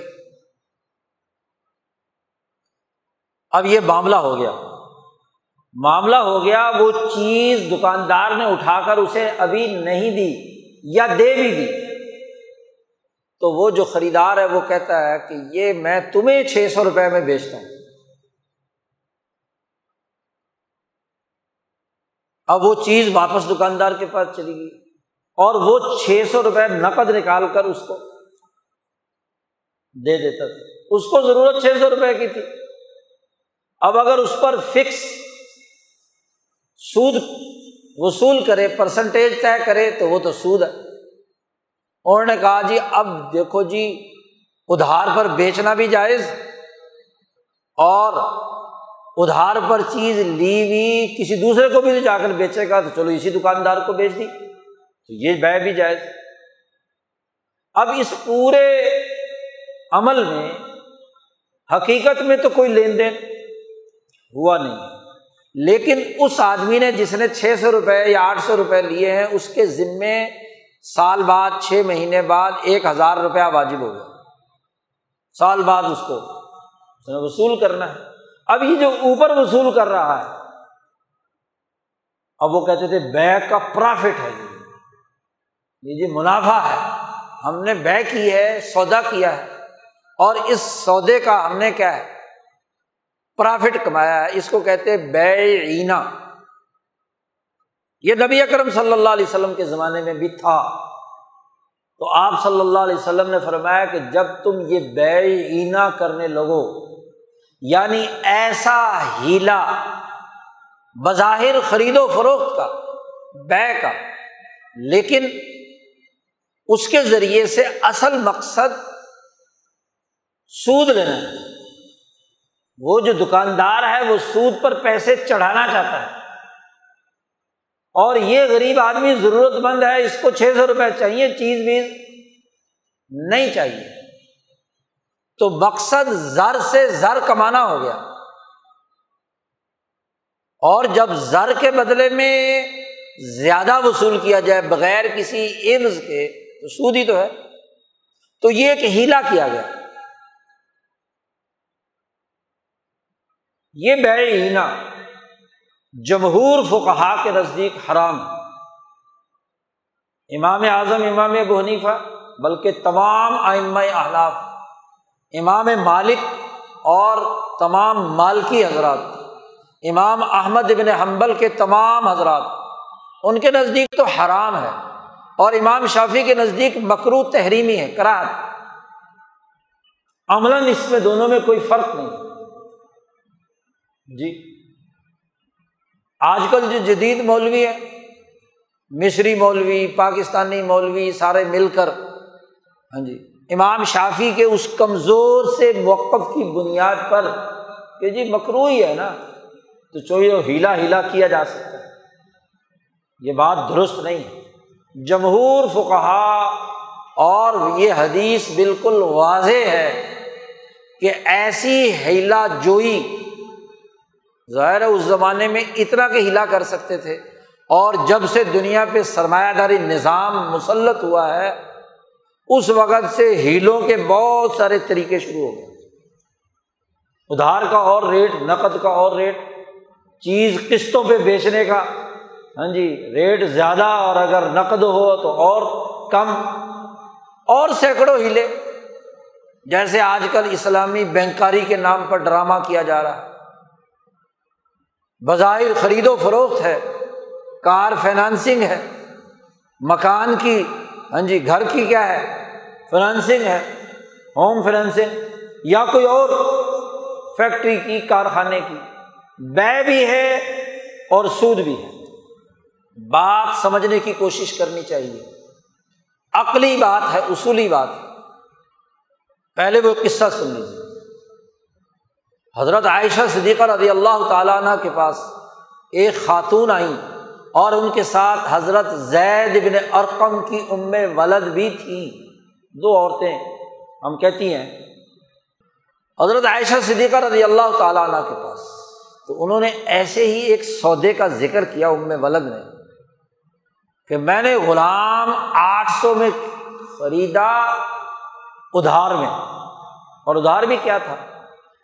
اب یہ معاملہ ہو گیا۔ معاملہ ہو گیا، وہ چیز دکاندار نے اٹھا کر اسے ابھی نہیں دی یا دے بھی دی۔ تو وہ جو خریدار ہے، وہ کہتا ہے کہ یہ میں تمہیں چھ سو روپئے میں بیچتا ہوں۔ اب وہ چیز واپس دکاندار کے پاس چلی گئی اور وہ چھ سو روپئے نقد نکال کر اس کو دے دیتا تھا۔ اس کو ضرورت چھ سو روپئے کی تھی۔ اب اگر اس پر فکس سود وصول کرے پرسنٹیج طے کرے تو وہ تو سود ہے۔ انہوں نے کہا جی اب دیکھو جی ادھار پر بیچنا بھی جائز اور ادھار پر چیز لی ہوئی کسی دوسرے کو بھی جا کر بیچے گا تو چلو اسی دکاندار کو بیچ دی۔ تو یہ بے بھی جائز۔ اب اس پورے عمل میں حقیقت میں تو کوئی لین دین ہوا نہیں۔ لیکن اس آدمی نے جس نے چھ سو روپئے یا آٹھ سو روپئے لیے ہیں، اس کے ذمے سال بعد، چھ مہینے بعد ایک ہزار روپیہ واجب ہو گیا۔ سال بعد اس کو اس نے وصول کرنا ہے۔ اب یہ جو اوپر وصول کر رہا ہے، اب وہ کہتے تھے بے کا پرافٹ ہے یہ۔ جی منافع ہے، ہم نے بے کی ہے، سودا کیا ہے۔ اور اس سودے کا ہم نے کیا ہے؟ پرافٹ کمایا ہے، اس کو کہتے بے اینا یہ نبی اکرم صلی اللہ علیہ وسلم کے زمانے میں بھی تھا۔ تو آپ صلی اللہ علیہ وسلم نے فرمایا کہ جب تم یہ بے اینا کرنے لگو یعنی ایسا ہیلا، بظاہر خرید و فروخت کا، بے کا۔ لیکن اس کے ذریعے سے اصل مقصد سود لینا ہے۔ وہ جو دکاندار ہے وہ سود پر پیسے چڑھانا چاہتا ہے۔ اور یہ غریب آدمی ضرورت مند ہے، اس کو چھ سو روپئے چاہیے، چیز ویز نہیں چاہیے۔ تو مقصد زر سے زر کمانا ہو گیا۔ اور جب زر کے بدلے میں زیادہ وصول کیا جائے بغیر کسی عرض کے، تو سود ہی تو ہے۔ تو یہ ایک ہیلا کیا گیا۔ یہ بے اینا جمہور فقہا کے نزدیک حرام امام اعظم، امام ابو حنیفہ، بلکہ تمام آئمہ احلاف امام مالک اور تمام مالکی حضرات، امام احمد ابن حنبل کے تمام حضرات، ان کے نزدیک تو حرام ہے اور امام شافی کے نزدیک مکرو تحریمی ہے، کراہت۔ عملاً اس میں دونوں میں کوئی فرق نہیں۔ جی۔ آج کل جو جدید مولوی ہے، مصری مولوی، پاکستانی مولوی، سارے مل کر ہاں جی امام شافی کے اس کمزور سے موقف کی بنیاد پر کہ جی مکرو ہی ہے نا، تو چوئی ہیلا ہیلا کیا جا سکتا ہے۔ یہ بات درست نہیں ہے۔ جمہور فقہا اور یہ حدیث بالکل واضح ہے کہ ایسی ہیلا جوئی ظاہر ہے اس زمانے میں اتنا کہ ہلا کر سکتے تھے۔ اور جب سے دنیا پہ سرمایہ داری نظام مسلط ہوا ہے، اس وقت سے ہیلوں کے بہت سارے طریقے شروع ہو گئے۔ ادھار کا اور ریٹ، نقد کا اور ریٹ، چیز قسطوں پہ بیچنے کا۔ ہاں جی ریٹ زیادہ اور اگر نقد ہو تو اور کم۔ اور سینکڑوں ہیلے۔ جیسے آج کل اسلامی بینکاری کے نام پر ڈرامہ کیا جا رہا ہے۔ بظاہر خرید و فروخت ہے، کار فائنانسنگ ہے۔ مکان کی ہاں جی گھر کی کیا ہے؟ فنانسنگ ہے، ہوم فنانسنگ یا کوئی اور فیکٹری کی، کارخانے کی۔ بے بھی ہے اور سود بھی ہے۔ بات سمجھنے کی کوشش کرنی چاہیے۔ عقلی بات ہے، اصولی بات ہے۔ پہلے وہ قصہ سن لیجیے حضرت عائشہ صدیقہ رضی اللہ تعالیٰ عنہ کے پاس ایک خاتون آئیں اور ان کے ساتھ حضرت زید بن ارقم کی ام ولد بھی تھیں۔ دو عورتیں ہم کہتی ہیں، حضرت عائشہ صدیقہ رضی اللہ تعالیٰ عنہ کے پاس۔ تو انہوں نے ایسے ہی ایک سودے کا ذکر کیا ام ولد نے کہ میں نے غلام آٹھ سو میں خریدا ادھار میں۔ اور ادھار بھی کیا تھا؟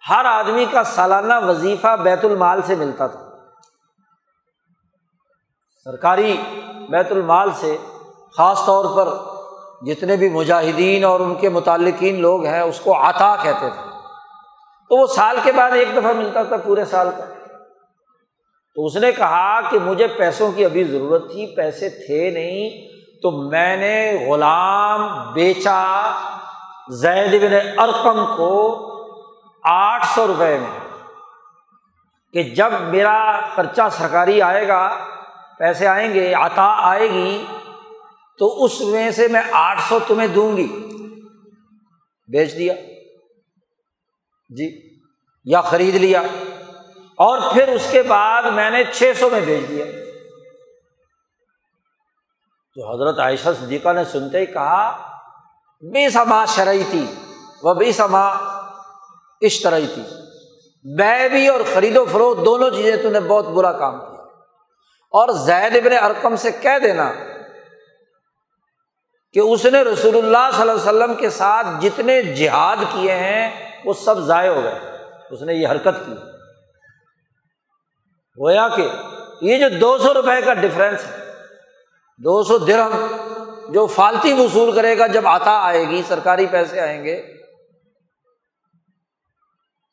ہر آدمی کا سالانہ وظیفہ بیت المال سے ملتا تھا۔ سرکاری بیت المال سے خاص طور پر جتنے بھی مجاہدین اور ان کے متعلقین لوگ ہیں، اس کو عطا کہتے تھے۔ تو وہ سال کے بعد ایک دفعہ ملتا تھا، پورے سال کا۔ تو اس نے کہا کہ مجھے پیسوں کی ابھی ضرورت تھی، پیسے تھے نہیں۔ تو میں نے غلام بیچا زید بن ارقم کو آٹھ سو روپئے میں کہ جب میرا خرچہ سرکاری آئے گا، پیسے آئیں گے، عطا آئے گی، تو اس میں سے میں آٹھ سو تمہیں دوں گی۔ بیچ دیا۔ جی۔ یا خرید لیا۔ اور پھر اس کے بعد میں نے چھ سو میں بھیج دیا۔ تو حضرت عائشہ صدیقہ نے سنتے ہی کہا بے سما شرعی تھی وہ بے سما اشترئی تھی۔ بے بھی اور خرید و فروخت دونوں چیزیں تو نے بہت برا کام کیا۔ اور زید ابن ارکم سے کہہ دینا کہ اس نے رسول اللہ صلی اللہ علیہ وسلم کے ساتھ جتنے جہاد کیے ہیں، وہ سب ضائع ہو گئے۔ اس نے یہ حرکت کی۔ گویا کہ یہ جو دو سو روپئے کا ڈفرینس ہے، دو سو درہم جو فالتی وصول کرے گا جب آتا آئے گی، سرکاری پیسے آئیں گے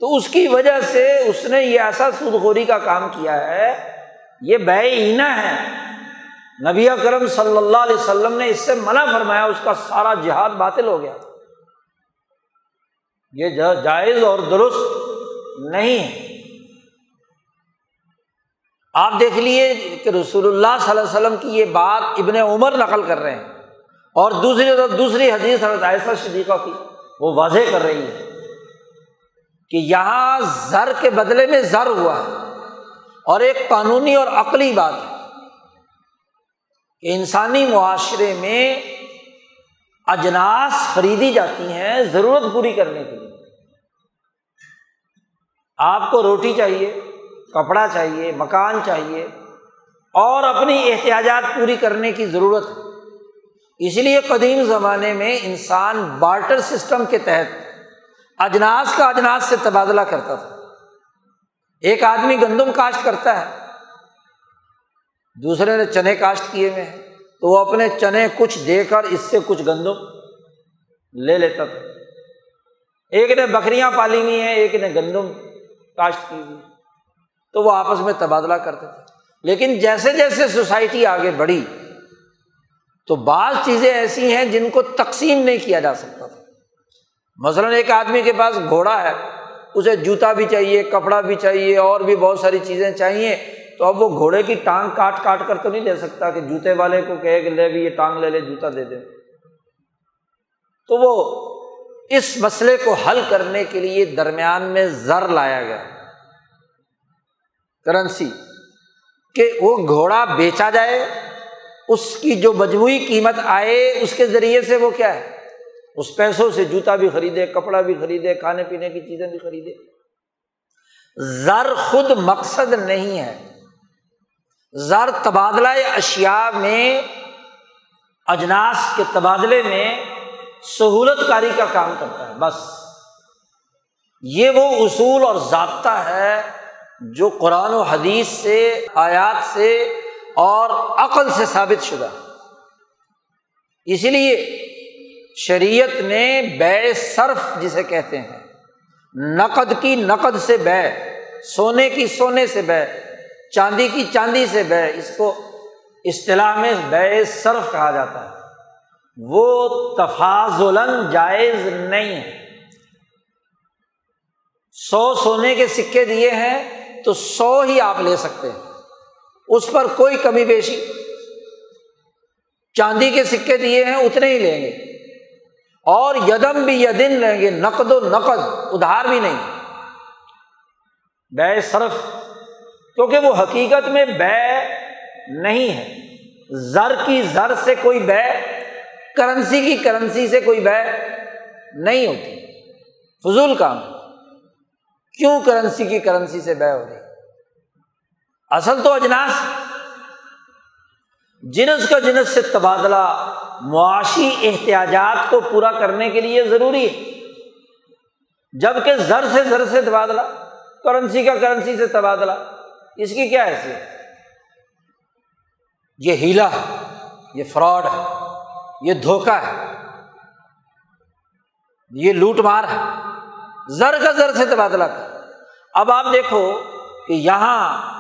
تو اس کی وجہ سے اس نے یہ ایسا سود خوری کا کام کیا ہے، یہ بے اینا ہے۔ نبی کرم صلی اللہ علیہ وسلم نے اس سے منع فرمایا، اس کا سارا جہاد باطل ہو گیا۔ یہ جائز اور درست نہیں ہے۔ آپ دیکھ لیے کہ رسول اللہ صلی اللہ علیہ وسلم کی یہ بات ابن عمر نقل کر رہے ہیں اور دوسری دوسری حدیث حضرت عائشہ صدیقہ کی، وہ واضح کر رہی ہے۔ کہ یہاں زر کے بدلے میں زر ہوا ہے۔ اور ایک قانونی اور عقلی بات ہے کہ انسانی معاشرے میں اجناس خریدی جاتی ہیں ضرورت پوری کرنے کے لیے۔ آپ کو روٹی چاہیے، کپڑا چاہیے، مکان چاہیے، اور اپنی احتیاجات پوری کرنے کی ضرورت ہے۔ اس لیے قدیم زمانے میں انسان بارٹر سسٹم کے تحت اجناس کا اجناس سے تبادلہ کرتا تھا۔ ایک آدمی گندم کاشت کرتا ہے، دوسرے نے چنے کاشت کیے ہوئے ہیں۔ تو وہ اپنے چنے کچھ دے کر اس سے کچھ گندم لے لیتا تھا۔ ایک نے بکریاں پالی ہوئی ہیں، ایک نے گندم کاشت کی ہوئی۔ تو وہ آپس میں تبادلہ کرتے تھے۔ لیکن جیسے جیسے سوسائٹی آگے بڑھی، تو بعض چیزیں ایسی ہیں جن کو تقسیم نہیں کیا جا سکتا تھا۔ مثلاً ایک آدمی کے پاس گھوڑا ہے، اسے جوتا بھی چاہیے، کپڑا بھی چاہیے، اور بھی بہت ساری چیزیں چاہیے، تو اب وہ گھوڑے کی ٹانگ کاٹ کاٹ کر تو نہیں دے سکتا کہ جوتے والے کو کہے کہ لے بھی یہ ٹانگ لے لے، جوتا دے دے۔ تو وہ اس مسئلے کو حل کرنے کے لیے درمیان میں زر لایا گیا۔ کرنسی، کہ وہ گھوڑا بیچا جائے، اس کی جو مجموعی قیمت آئے، اس کے ذریعے سے وہ کیا ہے؟ اس پیسوں سے جوتا بھی خریدے، کپڑا بھی خریدے، کھانے پینے کی چیزیں بھی خریدے۔ زر خود مقصد نہیں ہے۔ زر تبادلہ اشیا میں، اجناس کے تبادلے میں سہولت کاری کا کام کرتا ہے، بس۔ یہ وہ اصول اور ضابطہ ہے جو قرآن و حدیث سے، آیات سے اور عقل سے ثابت شدہ۔ اسی لیے شریعت نے بے صرف جسے کہتے ہیں، نقد کی نقد سے بے، سونے کی سونے سے بے، چاندی کی چاندی سے بے، اس کو اصطلاح میں بے صرف کہا جاتا ہے۔ وہ تفاضل جائز نہیں ہے۔ سو سونے کے سکے دیے ہیں تو سو ہی آپ لے سکتے ہیں۔ اس پر کوئی کمی بیشی چاندی کے سکے دیے ہیں، اتنے ہی لیں گے۔ اور یدم بھی یدن لیں گے، نقد و نقد، ادھار بھی نہیں۔ بے صرف، کیونکہ وہ حقیقت میں بے نہیں ہے۔ زر کی زر سے کوئی بے، کرنسی کی کرنسی سے کوئی بے نہیں ہوتی۔ فضول کام۔ کیوں کرنسی کی کرنسی سے بے ہو رہی اصل تو اجناس۔ جنس کا جنس سے تبادلہ معاشی احتیاجات کو پورا کرنے کے لیے ضروری ہے۔ جبکہ زر سے زر سے تبادلہ، کرنسی کا کرنسی سے تبادلہ، اس کی کیا حیثیت؟ یہ ہیلا ہے، یہ فراڈ ہے، یہ دھوکہ ہے، یہ لوٹ مار ہے۔ زر کا زر سے تبادلہ کر۔ اب آپ دیکھو کہ یہاں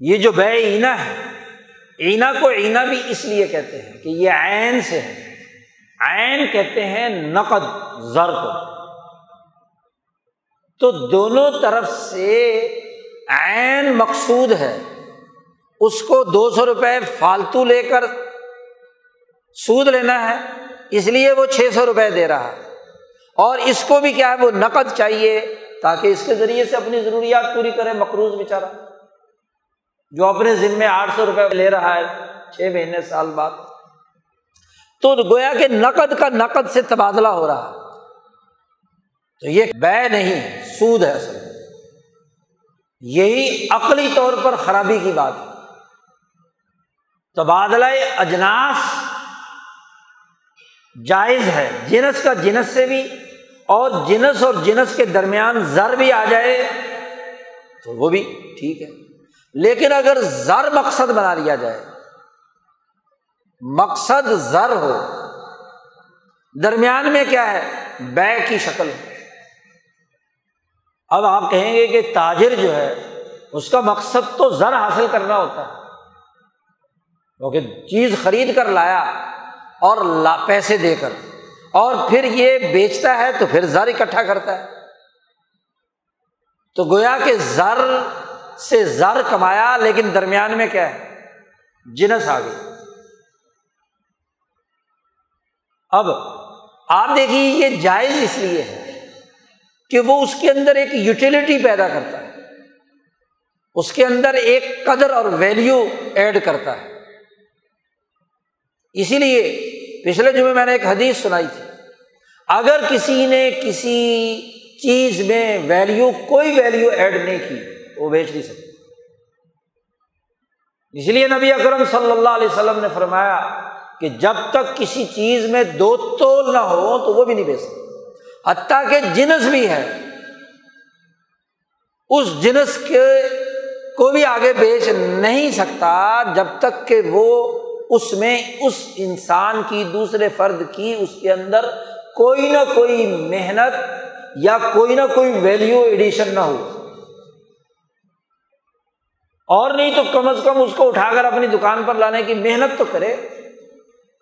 یہ جو بے اینا ہے اینا کو اینا بھی اس لیے کہتے ہیں کہ یہ عین سے ہے۔ عین کہتے ہیں نقد، زر کو۔ تو دونوں طرف سے عین مقصود ہے۔ اس کو دو سو روپئے فالتو لے کر سود لینا ہے، اس لیے وہ چھ سو روپئے دے رہا۔ ہے اور اس کو بھی کیا ہے، وہ نقد چاہیے تاکہ اس کے ذریعے سے اپنی ضروریات پوری کرے مقروض بیچارہ۔ جو اپنے ذمے آٹھ سو روپئے لے رہا ہے، چھ مہینے سال بعد۔ تو گویا کہ نقد کا نقد سے تبادلہ ہو رہا۔ تو یہ بے نہیں، سود ہے اصل۔ یہی عقلی طور پر خرابی کی بات۔ ہے تبادلہ اجناس جائز ہے۔ جنس کا جنس سے بھی اور جنس اور جنس کے درمیان زر بھی آ جائے تو وہ بھی ٹھیک ہے۔ لیکن اگر زر مقصد بنا لیا جائے، مقصد زر ہو، درمیان میں کیا ہے؟ بے کی شکل اب آپ کہیں گے کہ تاجر جو ہے، اس کا مقصد تو زر حاصل کرنا ہوتا ہے۔ کیونکہ چیز خرید کر لایا اور لا پیسے دے کر، اور پھر یہ بیچتا ہے تو پھر زر اکٹھا کرتا ہے۔ تو گویا کہ زر سے زر کمایا، لیکن درمیان میں کیا ہے؟ جنس آ گئی۔ اب آپ دیکھیے، یہ جائز اس لیے ہے کہ وہ اس کے اندر ایک یوٹیلٹی پیدا کرتا ہے۔ اس کے اندر ایک قدر اور ویلیو ایڈ کرتا ہے۔ اسی لیے پچھلے جمعے میں نے ایک حدیث سنائی تھی۔ اگر کسی نے کسی چیز میں ویلیو کوئی ویلیو ایڈ نہیں کی وہ بیچ نہیں سکتے۔ اس لیے نبی اکرم صلی اللہ علیہ وسلم نے فرمایا کہ جب تک کسی چیز میں دو تول نہ ہو تو وہ بھی نہیں بیچ سکتے۔ حتیٰ کہ جنس بھی ہے۔ اس جنس کے کو بھی آگے بیچ نہیں سکتا جب تک کہ وہ اس میں اس انسان کی دوسرے فرد کی اس کے اندر کوئی نہ کوئی محنت یا کوئی نہ کوئی ویلیو ایڈیشن نہ ہو۔ اور نہیں تو کم از کم اس کو اٹھا کر اپنی دکان پر لانے کی محنت تو کرے۔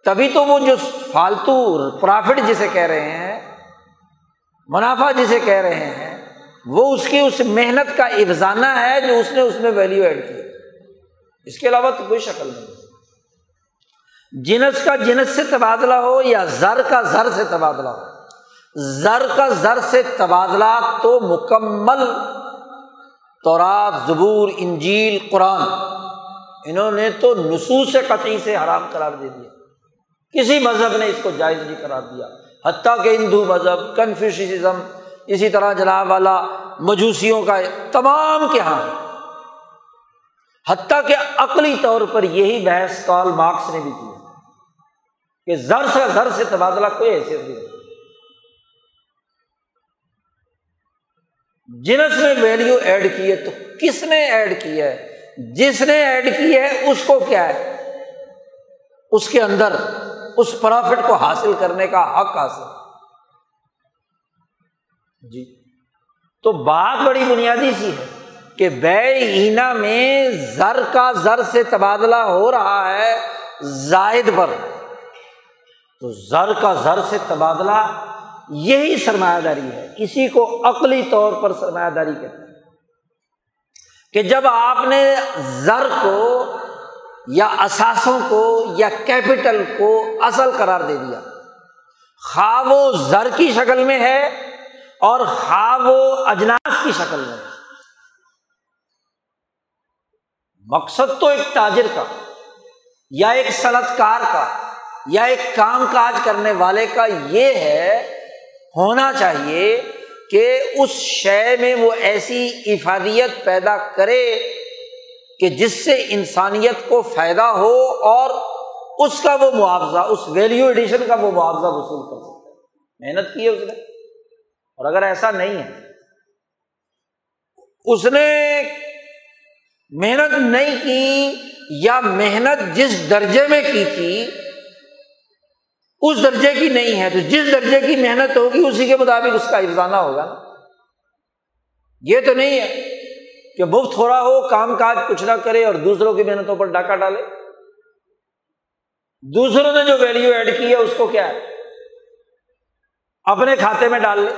تبھی تو وہ جو فالتو پرافٹ جسے کہہ رہے ہیں، منافع جسے کہہ رہے ہیں، وہ اس کی اس محنت کا افزانہ ہے جو اس نے اس میں ویلیو ایڈ کی۔ اس کے علاوہ تو کوئی شکل نہیں۔ جنس کا جنس سے تبادلہ ہو یا زر کا زر سے تبادلہ ہو۔ زر کا زر سے تبادلہ تو مکمل تورات، زبور، انجیل، قرآن، انہوں نے تو نصوص قطعی سے حرام قرار دے دیا۔ کسی مذہب نے اس کو جائز نہیں قرار دیا۔ حتیٰ کہ ہندو مذہب کنفیوشزم اسی طرح جناب والا مجوسیوں کا تمام کے یہاں حتیٰ کہ عقلی طور پر یہی بحث کال مارکس نے بھی کی کہ زر سے زر سے تبادلہ کوئی حیثیت نہیں جنس میں ویلیو ایڈ کی ہے، تو کس نے ایڈ کی ہے؟ جس نے ایڈ کی ہے، اس کو کیا ہے؟ اس کے اندر، اس پرافٹ کو حاصل کرنے کا حق حاصل۔ جی۔ تو بات بڑی بنیادی سی ہے کہ بے اینا میں زر کا زر سے تبادلہ ہو رہا ہے زائد پر۔ تو زر کا زر سے تبادلہ یہی سرمایہ داری ہے۔ اسی کو عقلی طور پر سرمایہ داری کہتے ہیں۔ کہ جب آپ نے زر کو یا اثاثوں کو یا کیپٹل کو اصل قرار دے دیا، خواہ وہ زر کی شکل میں ہے اور خواہ وہ اجناس کی شکل میں مقصد تو ایک تاجر کا یا ایک صنعت کار کا یا ایک کام کاج کرنے والے کا یہ ہے ہونا چاہیے کہ اس شے میں وہ ایسی افادیت پیدا کرے کہ جس سے انسانیت کو فائدہ ہو اور اس کا وہ معاوضہ، اس ویلیو ایڈیشن کا وہ معاوضہ وصول کر سکتا ہے محنت کی ہے اس نے۔ اور اگر ایسا نہیں ہے، اس نے محنت نہیں کی یا محنت جس درجے میں کی تھی اس درجے کی نہیں ہے تو جس درجے کی محنت ہوگی اسی کے مطابق اس کا افزانہ ہوگا نا۔ یہ تو نہیں ہے کہ مفت ہو رہا ہو، کام کاج کچھ نہ کرے اور دوسروں کی محنتوں پر ڈاکہ ڈالے۔ دوسروں نے جو ویلیو ایڈ کی ہے، اس کو کیا ہے؟ اپنے کھاتے میں ڈال لے۔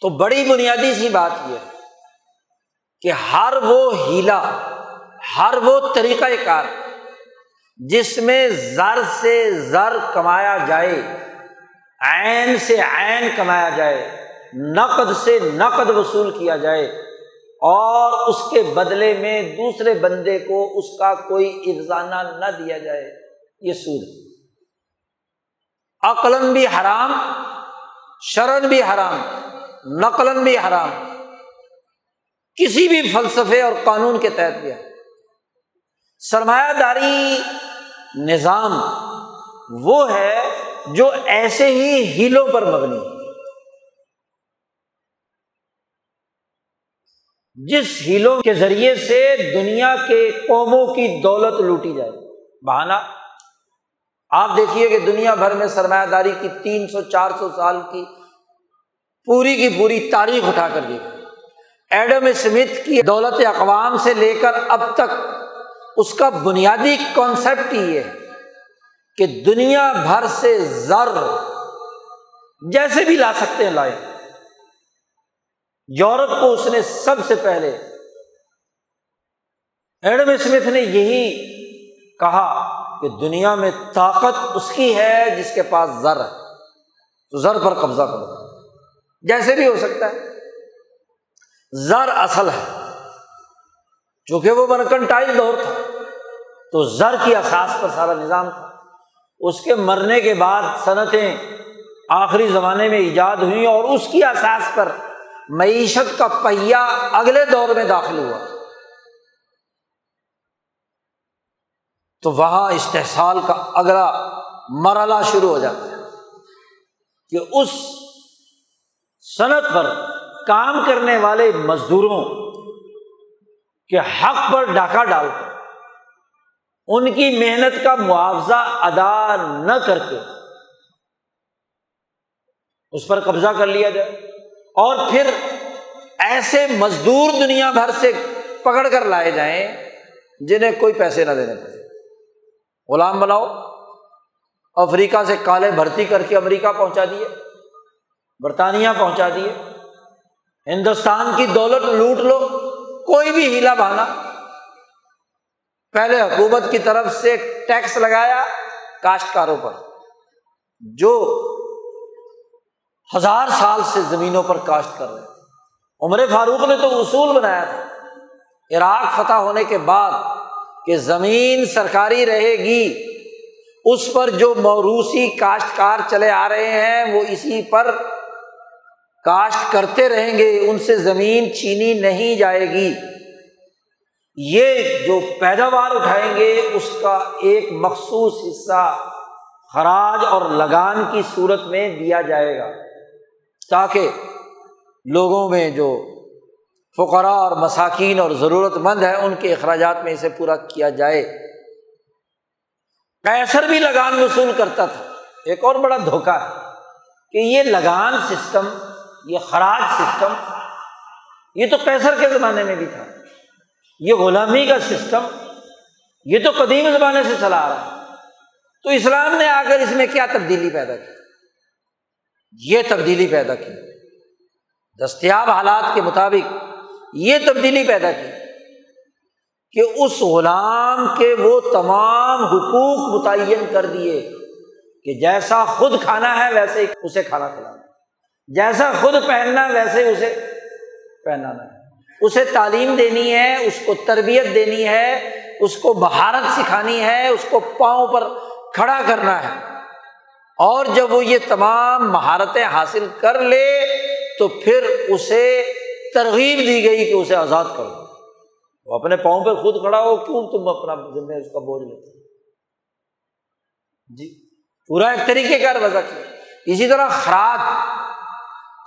تو بڑی بنیادی سی بات یہ ہے کہ ہر وہ ہیلا، ہر وہ طریقہ کار جس میں زر سے زر کمایا جائے، عین سے عین کمایا جائے، نقد سے نقد وصول کیا جائے، اور اس کے بدلے میں دوسرے بندے کو اس کا کوئی افزانہ نہ دیا جائے، یہ سود عقلن بھی حرام شرن بھی حرام نقلن بھی حرام، کسی بھی فلسفے اور قانون کے تحت بھی۔ سرمایہ داری نظام وہ ہے جو ایسے ہی ہیلوں پر مبنی جس ہیلوں کے ذریعے سے دنیا کے قوموں کی دولت لوٹی جائے۔ بہانا، آپ دیکھیے کہ دنیا بھر میں سرمایہ داری کی تین سو، چار سو سال کی پوری کی پوری تاریخ اٹھا کر دی ایڈم اسمتھ کی دولت اقوام سے لے کر اب تک اس کا بنیادی کانسیپٹ ہی ہے کہ دنیا بھر سے زر جیسے بھی لا سکتے ہیں لائے۔ یورپ کو اس نے سب سے پہلے ایڈم اسمتھ نے یہی کہا کہ دنیا میں طاقت اس کی ہے جس کے پاس زر ہے۔ تو زر پر قبضہ کرو۔ جیسے بھی ہو سکتا ہے۔ زر اصل ہے۔ چونکہ وہ مرکنٹائل دور تھا۔ تو زر کی اساس پر سارا نظام تھا۔ اس کے مرنے کے بعد صنعتیں آخری زمانے میں ایجاد ہوئی اور اس کی اساس پر معیشت کا پہیا اگلے دور میں داخل ہوا۔ تو وہاں استحصال کا اگلا مرحلہ شروع ہو جاتا ہے کہ اس صنعت پر کام کرنے والے مزدوروں کے حق پر ڈاکہ ڈال کر ان کی محنت کا معاوضہ ادا نہ کر کے اس پر قبضہ کر لیا جائے اور پھر ایسے مزدور دنیا بھر سے پکڑ کر لائے جائیں جنہیں کوئی پیسے نہ دینے پڑے۔ غلام بناؤ، افریقہ سے کالے بھرتی کر کے امریکہ پہنچا دیے، برطانیہ پہنچا دیے۔ ہندوستان کی دولت لوٹ لو، کوئی بھی ہیلا بہانا۔ پہلے حکومت کی طرف سے ٹیکس لگایا کاشتکاروں پر، جو ہزار سال سے زمینوں پر کاشت کر رہے عمر فاروق نے تو اصول بنایا تھا۔ عراق فتح ہونے کے بعد کہ زمین سرکاری رہے گی، اس پر جو موروثی کاشتکار چلے آ رہے ہیں، وہ اسی پر کاشت کرتے رہیں گے، ان سے زمین چینی نہیں جائے گی۔ یہ جو پیداوار اٹھائیں گے، اس کا ایک مخصوص حصہ خراج اور لگان کی صورت میں دیا جائے گا۔ تاکہ لوگوں میں جو فقرا اور مساکین اور ضرورت مند ہے ان کے اخراجات میں اسے پورا کیا جائے۔ کیسر بھی لگان وصول کرتا تھا۔ ایک اور بڑا دھوکا ہے کہ یہ لگان سسٹم، یہ خراج سسٹم، یہ تو کیسر کے زمانے میں بھی تھا۔ یہ غلامی کا سسٹم یہ تو قدیم زمانے سے چلا آ رہا ہے۔ تو اسلام نے آ کر اس میں کیا تبدیلی پیدا کی؟ یہ تبدیلی پیدا کی۔ دستیاب حالات کے مطابق یہ تبدیلی پیدا کی کہ اس غلام کے وہ تمام حقوق متعین کر دیے کہ جیسا خود کھانا ہے ویسے اسے کھانا کھلانا جیسا خود پہننا ویسے اسے پہنانا ہے۔ اسے تعلیم دینی ہے، اس کو تربیت دینی ہے، اس کو بہارت سکھانی ہے، اس کو پاؤں پر کھڑا کرنا ہے۔ اور جب وہ یہ تمام مہارتیں حاصل کر لے، تو پھر اسے ترغیب دی گئی کہ اسے آزاد کرو۔ وہ اپنے پاؤں پہ خود کھڑا ہو، کیوں تم اپنا ذمہ اس کا بوجھ لیتے جی پورا ایک طریقے کا وضع کیا اسی طرح خراج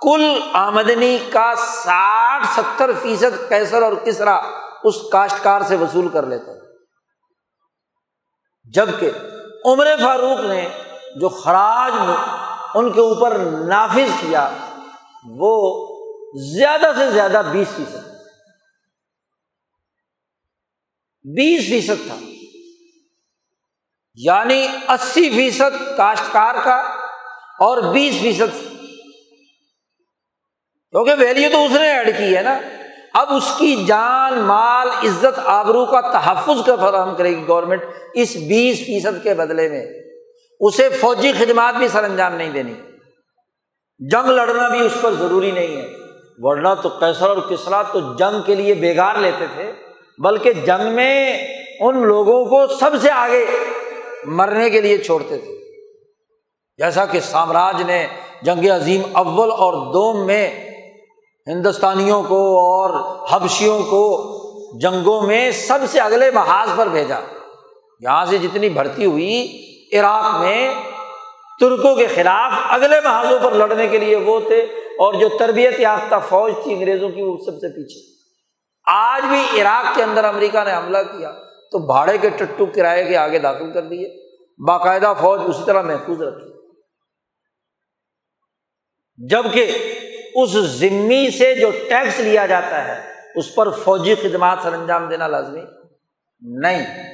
کل آمدنی کا ساٹھ ستر فیصد کیسر اور کسرا اس کاشتکار سے وصول کر لیتا جبکہ عمر فاروق نے جو خراج ان کے اوپر نافذ کیا، وہ زیادہ سے زیادہ بیس فیصد۔ بیس فیصد تھا۔ یعنی اسی فیصد کاشتکار کا اور بیس فیصد کیونکہ ویلیو تو اس نے ایڈ کی ہے نا۔ اب اس کی جان، مال، عزت، آبرو کا تحفظ کا فراہم کرے گی گورنمنٹ اس بیس فیصد کے بدلے میں۔ اسے فوجی خدمات بھی سر انجام نہیں دینی۔ جنگ لڑنا بھی اس پر ضروری نہیں ہے۔ ورنہ تو کیسر اور کسرا تو جنگ کے لیے بےگار لیتے تھے۔ بلکہ جنگ میں ان لوگوں کو سب سے آگے مرنے کے لیے چھوڑتے تھے۔ جیسا کہ سامراج نے جنگ عظیم اول اور دوم میں ہندوستانیوں کو اور حبشیوں کو جنگوں میں سب سے اگلے محاذ پر بھیجا۔ یہاں سے جتنی بھرتی ہوئی عراق میں ترکوں کے خلاف اگلے محاذوں پر لڑنے کے لیے وہ تھے اور جو تربیت یافتہ فوج تھی انگریزوں کی وہ سب سے پیچھے۔ آج بھی عراق کے اندر امریکہ نے حملہ کیا تو بھاڑے کے ٹٹو کرائے کے آگے داخل کر دیے۔ باقاعدہ فوج اسی طرح محفوظ رکھی۔ جبکہ اس ذمی سے جو ٹیکس لیا جاتا ہے، اس پر فوجی خدمات سر انجام دینا لازمی نہیں۔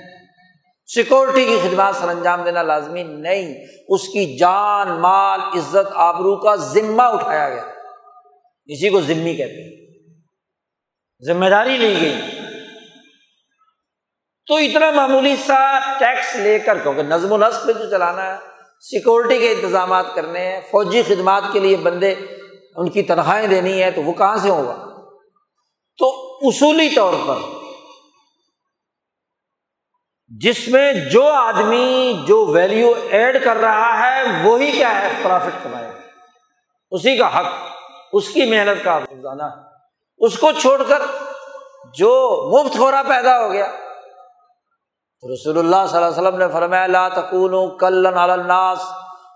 سیکورٹی کی خدمات سر انجام دینا لازمی نہیں۔ اس کی جان، مال، عزت، آبرو کا ذمہ اٹھایا گیا۔ اسی کو ذمی کہتے ہیں۔ ذمہ داری لی گئی۔ تو اتنا معمولی سا ٹیکس لے کر، کیونکہ نظم و نسق پہ جو چلانا ہے، سیکورٹی کے انتظامات کرنے ہیں، فوجی خدمات کے لیے بندے ان کی تنخواہیں دینی ہے تو وہ کہاں سے ہوگا تو اصولی طور پر جس میں جو آدمی جو ویلیو ایڈ کر رہا ہے، وہی کیا ہے؟ پرافٹ کمائے اسی کا حق، اس کی محنت کا ہے اس کو چھوڑ کر جو مفت خورا پیدا ہو گیا۔ رسول اللہ صلی اللہ علیہ وسلم نے فرمایا، لا تکون کلن الناس۔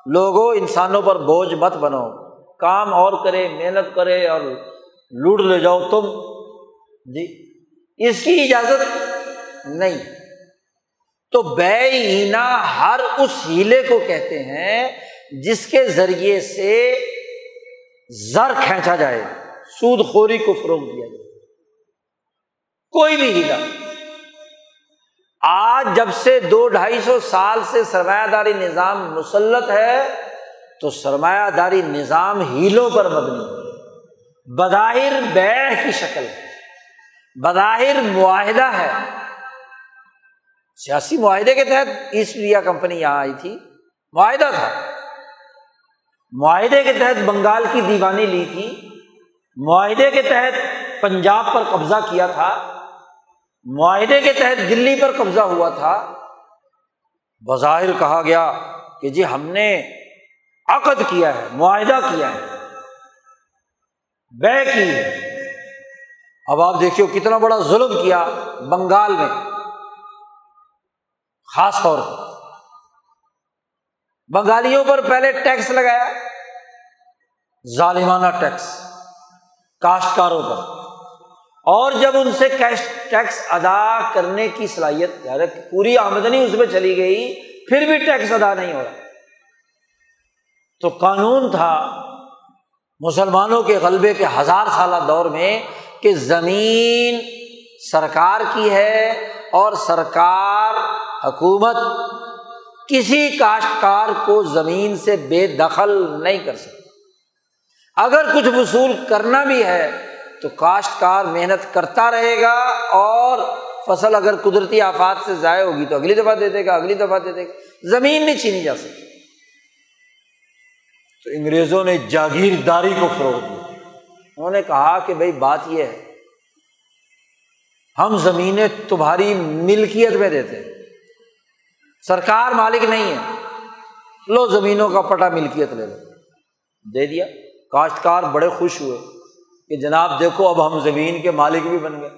لوگوں انسانوں پر بوجھ مت بنو۔ کام اور کرے، محنت کرے اور لوٹ لے جاؤ تم۔ جی اس کی اجازت نہیں۔ تو بے اینا ہر اس ہیلے کو کہتے ہیں جس کے ذریعے سے زر کھینچا جائے، سود خوری کو فروغ دیا جائے۔ کوئی بھی ہیلا آج جب سے دو ڈھائی سو سال سے سرمایہ داری نظام مسلط ہے تو سرمایہ داری نظام ہیلوں پر مبنی بظاہر بیع کی شکل ہے۔ بظاہر معاہدہ ہے۔ سیاسی معاہدے کے تحت ایسٹ انڈیا کمپنی یہاں آئی تھی۔ معاہدہ تھا۔ معاہدے کے تحت بنگال کی دیوانی لی تھی۔ معاہدے کے تحت پنجاب پر قبضہ کیا تھا۔ معاہدے کے تحت دلی پر قبضہ ہوا تھا۔ بظاہر کہا گیا کہ جی ہم نے عقد کیا ہے، معاہدہ کیا ہے، بے کی ہے۔ اب آپ دیکھیے کتنا بڑا ظلم کیا بنگال میں، خاص طور پر۔ بنگالیوں پر پہلے ٹیکس لگایا، ظالمانہ ٹیکس، کاشتکاروں پر۔ اور جب ان سے کیش ٹیکس ادا کرنے کی صلاحیت پوری آمدنی اس میں چلی گئی، پھر بھی ٹیکس ادا نہیں ہو رہا۔ تو قانون تھا مسلمانوں کے غلبے کے ہزار سالہ دور میں کہ زمین سرکار کی ہے اور سرکار حکومت کسی کاشتکار کو زمین سے بے دخل نہیں کر سکتی اگر کچھ وصول کرنا بھی ہے تو کاشتکار محنت کرتا رہے گا اور فصل اگر قدرتی آفات سے ضائع ہوگی تو اگلی دفعہ دے دے گا، اگلی دفعہ دے دے گا۔ زمین نہیں چھینی جا سکتی۔ تو انگریزوں نے جاگیرداری کو فروغ دیا۔ انہوں نے کہا کہ بھائی بات یہ ہے، ہم زمینیں تمہاری ملکیت میں دیتے سرکار مالک نہیں ہے، لو زمینوں کا پٹا ملکیت لے لو۔ دے دیا۔ کاشتکار بڑے خوش ہوئے کہ جناب دیکھو اب ہم زمین کے مالک بھی بن گئے۔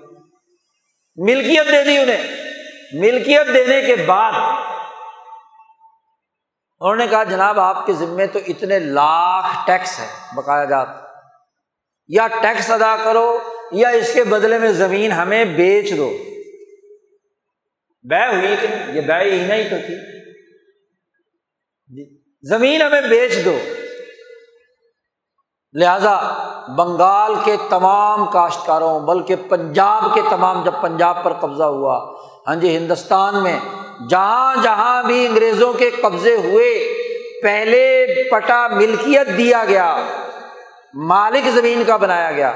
ملکیت دے دی انہیں۔ ملکیت دینے کے بعد انہوں نے کہا، جناب، آپ کے ذمے تو اتنے لاکھ ٹیکس ہے بقایا جات۔ یا ٹیکس ادا کرو، یا اس کے بدلے میں زمین ہمیں بیچ دو۔ بے ہوئی کہ یہ بے ہی نہیں تو تھی۔ زمین ہمیں بیچ دو۔ لہذا بنگال کے تمام کاشتکاروں، بلکہ پنجاب کے تمام، جب پنجاب پر قبضہ ہوا ہاں جی ہندوستان میں جہاں جہاں بھی انگریزوں کے قبضے ہوئے، پہلے پٹا ملکیت دیا گیا، مالک زمین کا بنایا گیا۔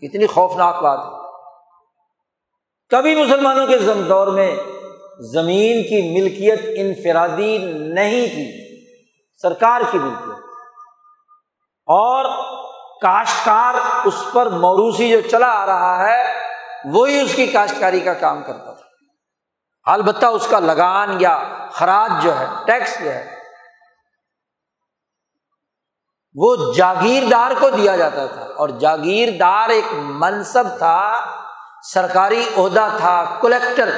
اتنی خوفناک بات۔ کبھی مسلمانوں کے دور میں زمین کی ملکیت انفرادی نہیں تھی سرکار کی ملکیت۔ اور کاشتکار اس پر موروثی جو چلا آ رہا ہے، وہی اس کی کاشتکاری کا کام کرتا۔ البتہ اس کا لگان یا خراج جو ہے، ٹیکس جو ہے، وہ جاگیردار کو دیا جاتا تھا۔ اور جاگیردار ایک منصب تھا، سرکاری عہدہ تھا کلیکٹر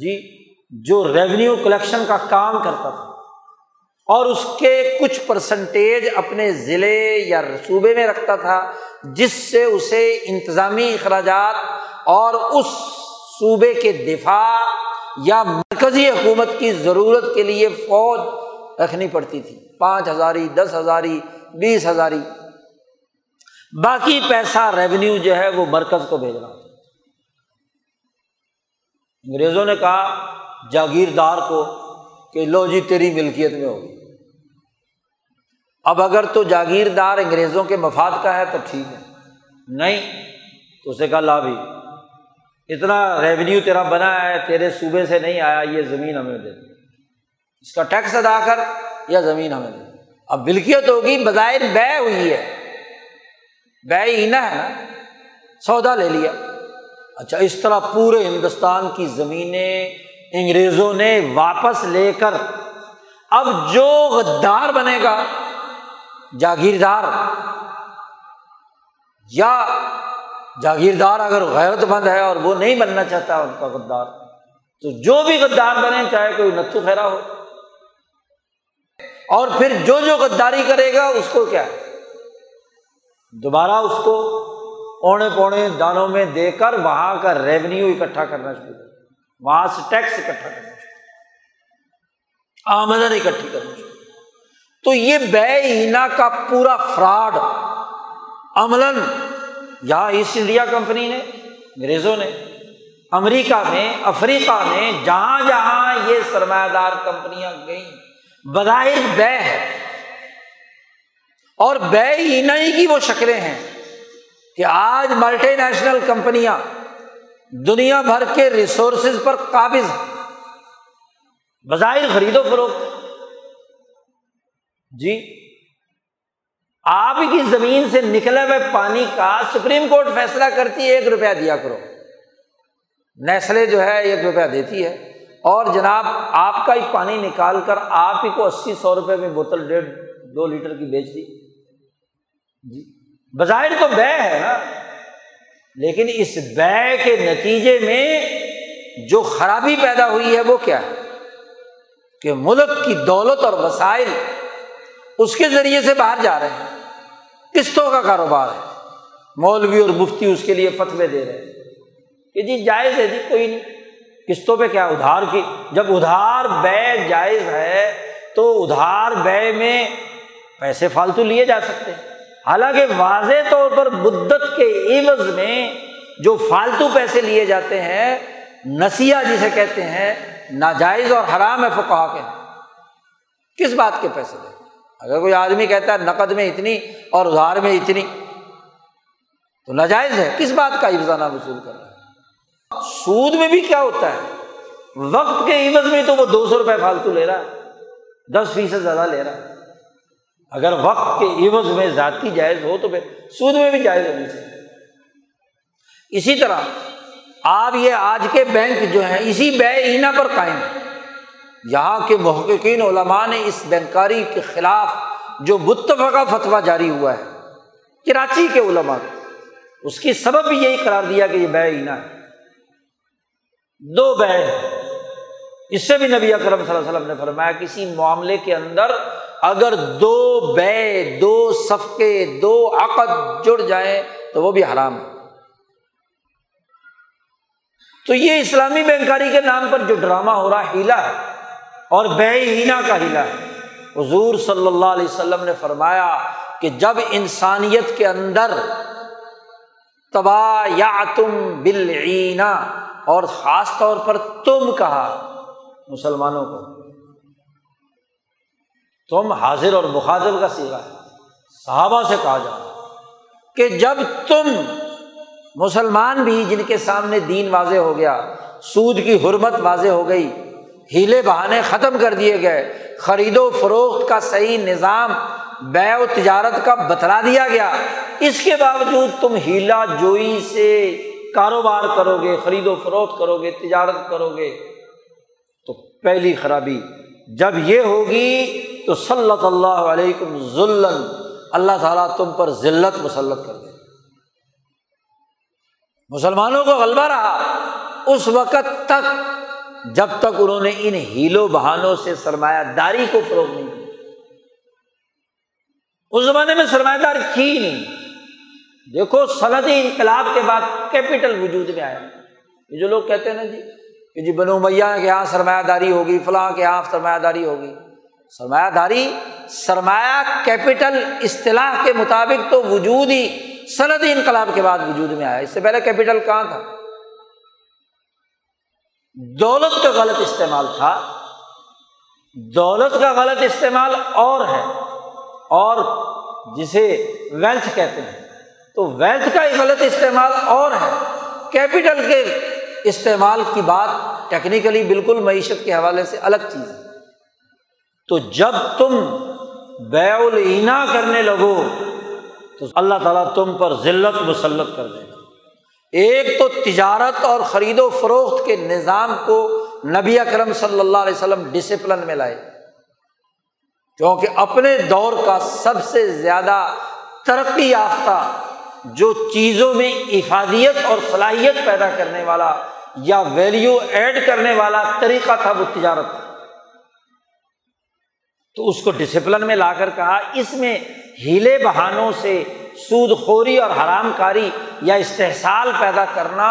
جی جو ریونیو کلیکشن کا کام کرتا تھا۔ اور اس کے کچھ پرسنٹیج اپنے ضلع یا صوبے میں رکھتا تھا، جس سے اسے انتظامی اخراجات اور اس صوبے کے دفاع یا مرکزی حکومت کی ضرورت کے لیے فوج رکھنی پڑتی تھی۔ پانچ ہزاری، دس ہزاری، بیس ہزاری۔ باقی پیسہ ریونیو جو ہے وہ مرکز کو بھیجنا ہوتا انگریزوں نے کہا، جاگیردار کو کہ لو جی تیری ملکیت میں ہوگی۔ اب اگر تو جاگیردار انگریزوں کے مفاد کا ہے تو ٹھیک ہے۔ نہیں، تو اسے کہا، لا بھی۔ اتنا ریونیو تیرا بنا ہے، تیرے صوبے سے نہیں آیا، یہ زمین ہمیں دے۔ اس کا ٹیکس ادا کر یا زمین ہمیں دے۔ اب ملکیت ہوگی، بظاہر بے ہوئی ہے۔ بے اینا ہے نا سودا لے لیا۔ اچھا اس طرح پورے ہندوستان کی زمینیں انگریزوں نے واپس لے کر، اب جو غدار بنے گا، جاگیردار یا جاگیردار اگر غیرت مند ہے اور وہ نہیں بننا چاہتا ان کا غدار، تو جو بھی غدار بنے، چاہے کوئی نتھو خیرا ہو۔ اور پھر جو جو غداری کرے گا، اس کو کیا؟ دوبارہ اس کو اونے پونے دانوں میں دے کر وہاں کا ریونیو اکٹھا کرنا شروع کر۔ وہاں سے ٹیکس اکٹھا کرنا شروع آمدن اکٹھی کرنا شروع تو یہ بے اینا کا پورا فراڈ عملاً یہاں ایسٹ انڈیا کمپنی نے، انگریزوں نے، امریکہ میں افریقہ میں جہاں جہاں یہ سرمایہ دار کمپنیاں گئیں، بظاہر بے ہے۔ اور بے اینا ہی کی وہ شکلیں ہیں کہ آج ملٹی نیشنل کمپنیاں دنیا بھر کے ریسورسز پر قابض ہیں۔ بظاہر خرید و فروخت۔ جی آپ کی زمین سے نکلے ہوئے پانی کا سپریم کورٹ فیصلہ کرتی ہے، ایک روپیہ دیا کرو۔ نیسلے جو ہے، ایک روپیہ دیتی ہے۔ اور جناب، آپ کا ہی پانی نکال کر آپ ہی کو اسی سو روپئے میں بوتل ڈیڑھ دو لیٹر کی بیچ دی۔ جی۔ بظاہر تو بے ہے نا۔ لیکن اس بے کے نتیجے میں جو خرابی پیدا ہوئی ہے، وہ کیا ہے؟ کہ ملک کی دولت اور وسائل اس کے ذریعے سے باہر جا رہے ہیں۔ قسطوں کا کاروبار ہے۔ مولوی اور مفتی اس کے لیے فتوے دے رہے ہیں کہ جی جائز ہے جی کوئی نہیں۔ قسطوں پہ کیا ادھار کی؟ جب ادھار بے جائز ہے تو ادھار بے میں پیسے فالتو لیے جا سکتے ہیں۔ حالانکہ واضح طور پر بدت کے عوض میں جو فالتو پیسے لیے جاتے ہیں، نسیہ جسے کہتے ہیں، ناجائز اور حرام ہے فکا کے۔ کس بات کے پیسے دیں اگر کوئی آدمی کہتا ہے نقد میں اتنی اور ادھار میں اتنی، تو ناجائز ہے، کس بات کا افزانہ وصول کر رہا ہے؟ سود میں بھی کیا ہوتا ہے؟ وقت کے عوض میں تو وہ دو سو روپئے فالتو لے رہا ہے، دس فیصد زیادہ لے رہا ہے۔ اگر وقت کے عوض میں ذاتی جائز ہو تو پھر سود میں بھی جائز ہونی چاہیے۔ اسی طرح آپ یہ آج کے بینک جو ہیں، اسی بے اینا پر قائم یہاں کے محققین علماء نے اس بینکاری کے خلاف جو متفقہ فتویٰ جاری ہوا ہے، کراچی کے علماء اس کی سبب بھی یہی قرار دیا کہ یہ بے اینا ہے۔ دو بے اس سے بھی نبی اکرم صلی اللہ علیہ وسلم نے فرمایا کسی معاملے کے اندر اگر دو بے، دو صفقے، دو عقد جڑ جائیں تو وہ بھی حرام ہے۔ تو یہ اسلامی بینکاری کے نام پر جو ڈرامہ ہو رہا ہیلا ہے۔ اور بے ہینا کا ہیلا ہے حضور صلی اللہ علیہ وسلم نے فرمایا کہ جب انسانیت کے اندر تباہ یا تم بلعینا اور خاص طور پر تم کہا، مسلمانوں کو، تم حاضر اور مخاضر کا سیوا ہے۔ صحابہ سے کہا جا کہ جب تم مسلمان بھی جن کے سامنے دین واضح ہو گیا، سود کی حرمت واضح ہو گئی ہیلے بہانے ختم کر دیے گئے۔ خرید و فروخت کا صحیح نظام بے و تجارت کا بتلا دیا گیا۔ اس کے باوجود تم ہیلا جوئی سے کاروبار کرو گے خرید و فروخت کرو گے تجارت کرو گے تو پہلی خرابی جب یہ ہوگی تو صلی اللہ علیہ ذلن۔ اللہ تعالیٰ تم پر ذلت مسلط کر دے۔ مسلمانوں کو غلبہ رہا۔ اس وقت تک جب تک انہوں نے ان ہیلو بہانوں سے سرمایہ داری کو فروغ نہیں کیا اس زمانے میں سرمایہ داری تھی نہیں۔ دیکھو، صنعتی انقلاب کے بعد کیپٹل وجود میں آیا۔ یہ جو لوگ کہتے ہیں نا جی کہ جی بنو میاں کے یہاں سرمایہ داری ہوگی، فلاں کے یہاں سرمایہ داری ہوگی۔ سرمایہ داری، سرمایہ کیپٹل اصطلاح کے مطابق تو وجود ہی صنعتی انقلاب کے بعد وجود میں آیا۔ اس سے پہلے کیپٹل کہاں تھا؟ دولت کا غلط استعمال تھا۔ دولت کا غلط استعمال اور ہے۔ اور جسے ویلتھ کہتے ہیں۔ تو ویلتھ کا غلط استعمال اور ہے۔ کیپٹل کے استعمال کی بات ٹیکنیکلی بالکل معیشت کے حوالے سے الگ چیز ہے۔ تو جب تم بے العینا کرنے لگو، تو اللہ تعالیٰ تم پر ذلت مسلط کر دے گا۔ ایک تو تجارت اور خرید و فروخت کے نظام کو نبی اکرم صلی اللہ علیہ وسلم ڈسپلن میں لائے۔ کیونکہ اپنے دور کا سب سے زیادہ ترقی یافتہ، جو چیزوں میں افادیت اور صلاحیت پیدا کرنے والا یا ویلیو ایڈ کرنے والا طریقہ تھا وہ تجارت۔ تو اس کو ڈسپلن میں لا کر کہا، اس میں ہیلے بہانوں سے سود خوری اور حرام کاری یا استحصال پیدا کرنا،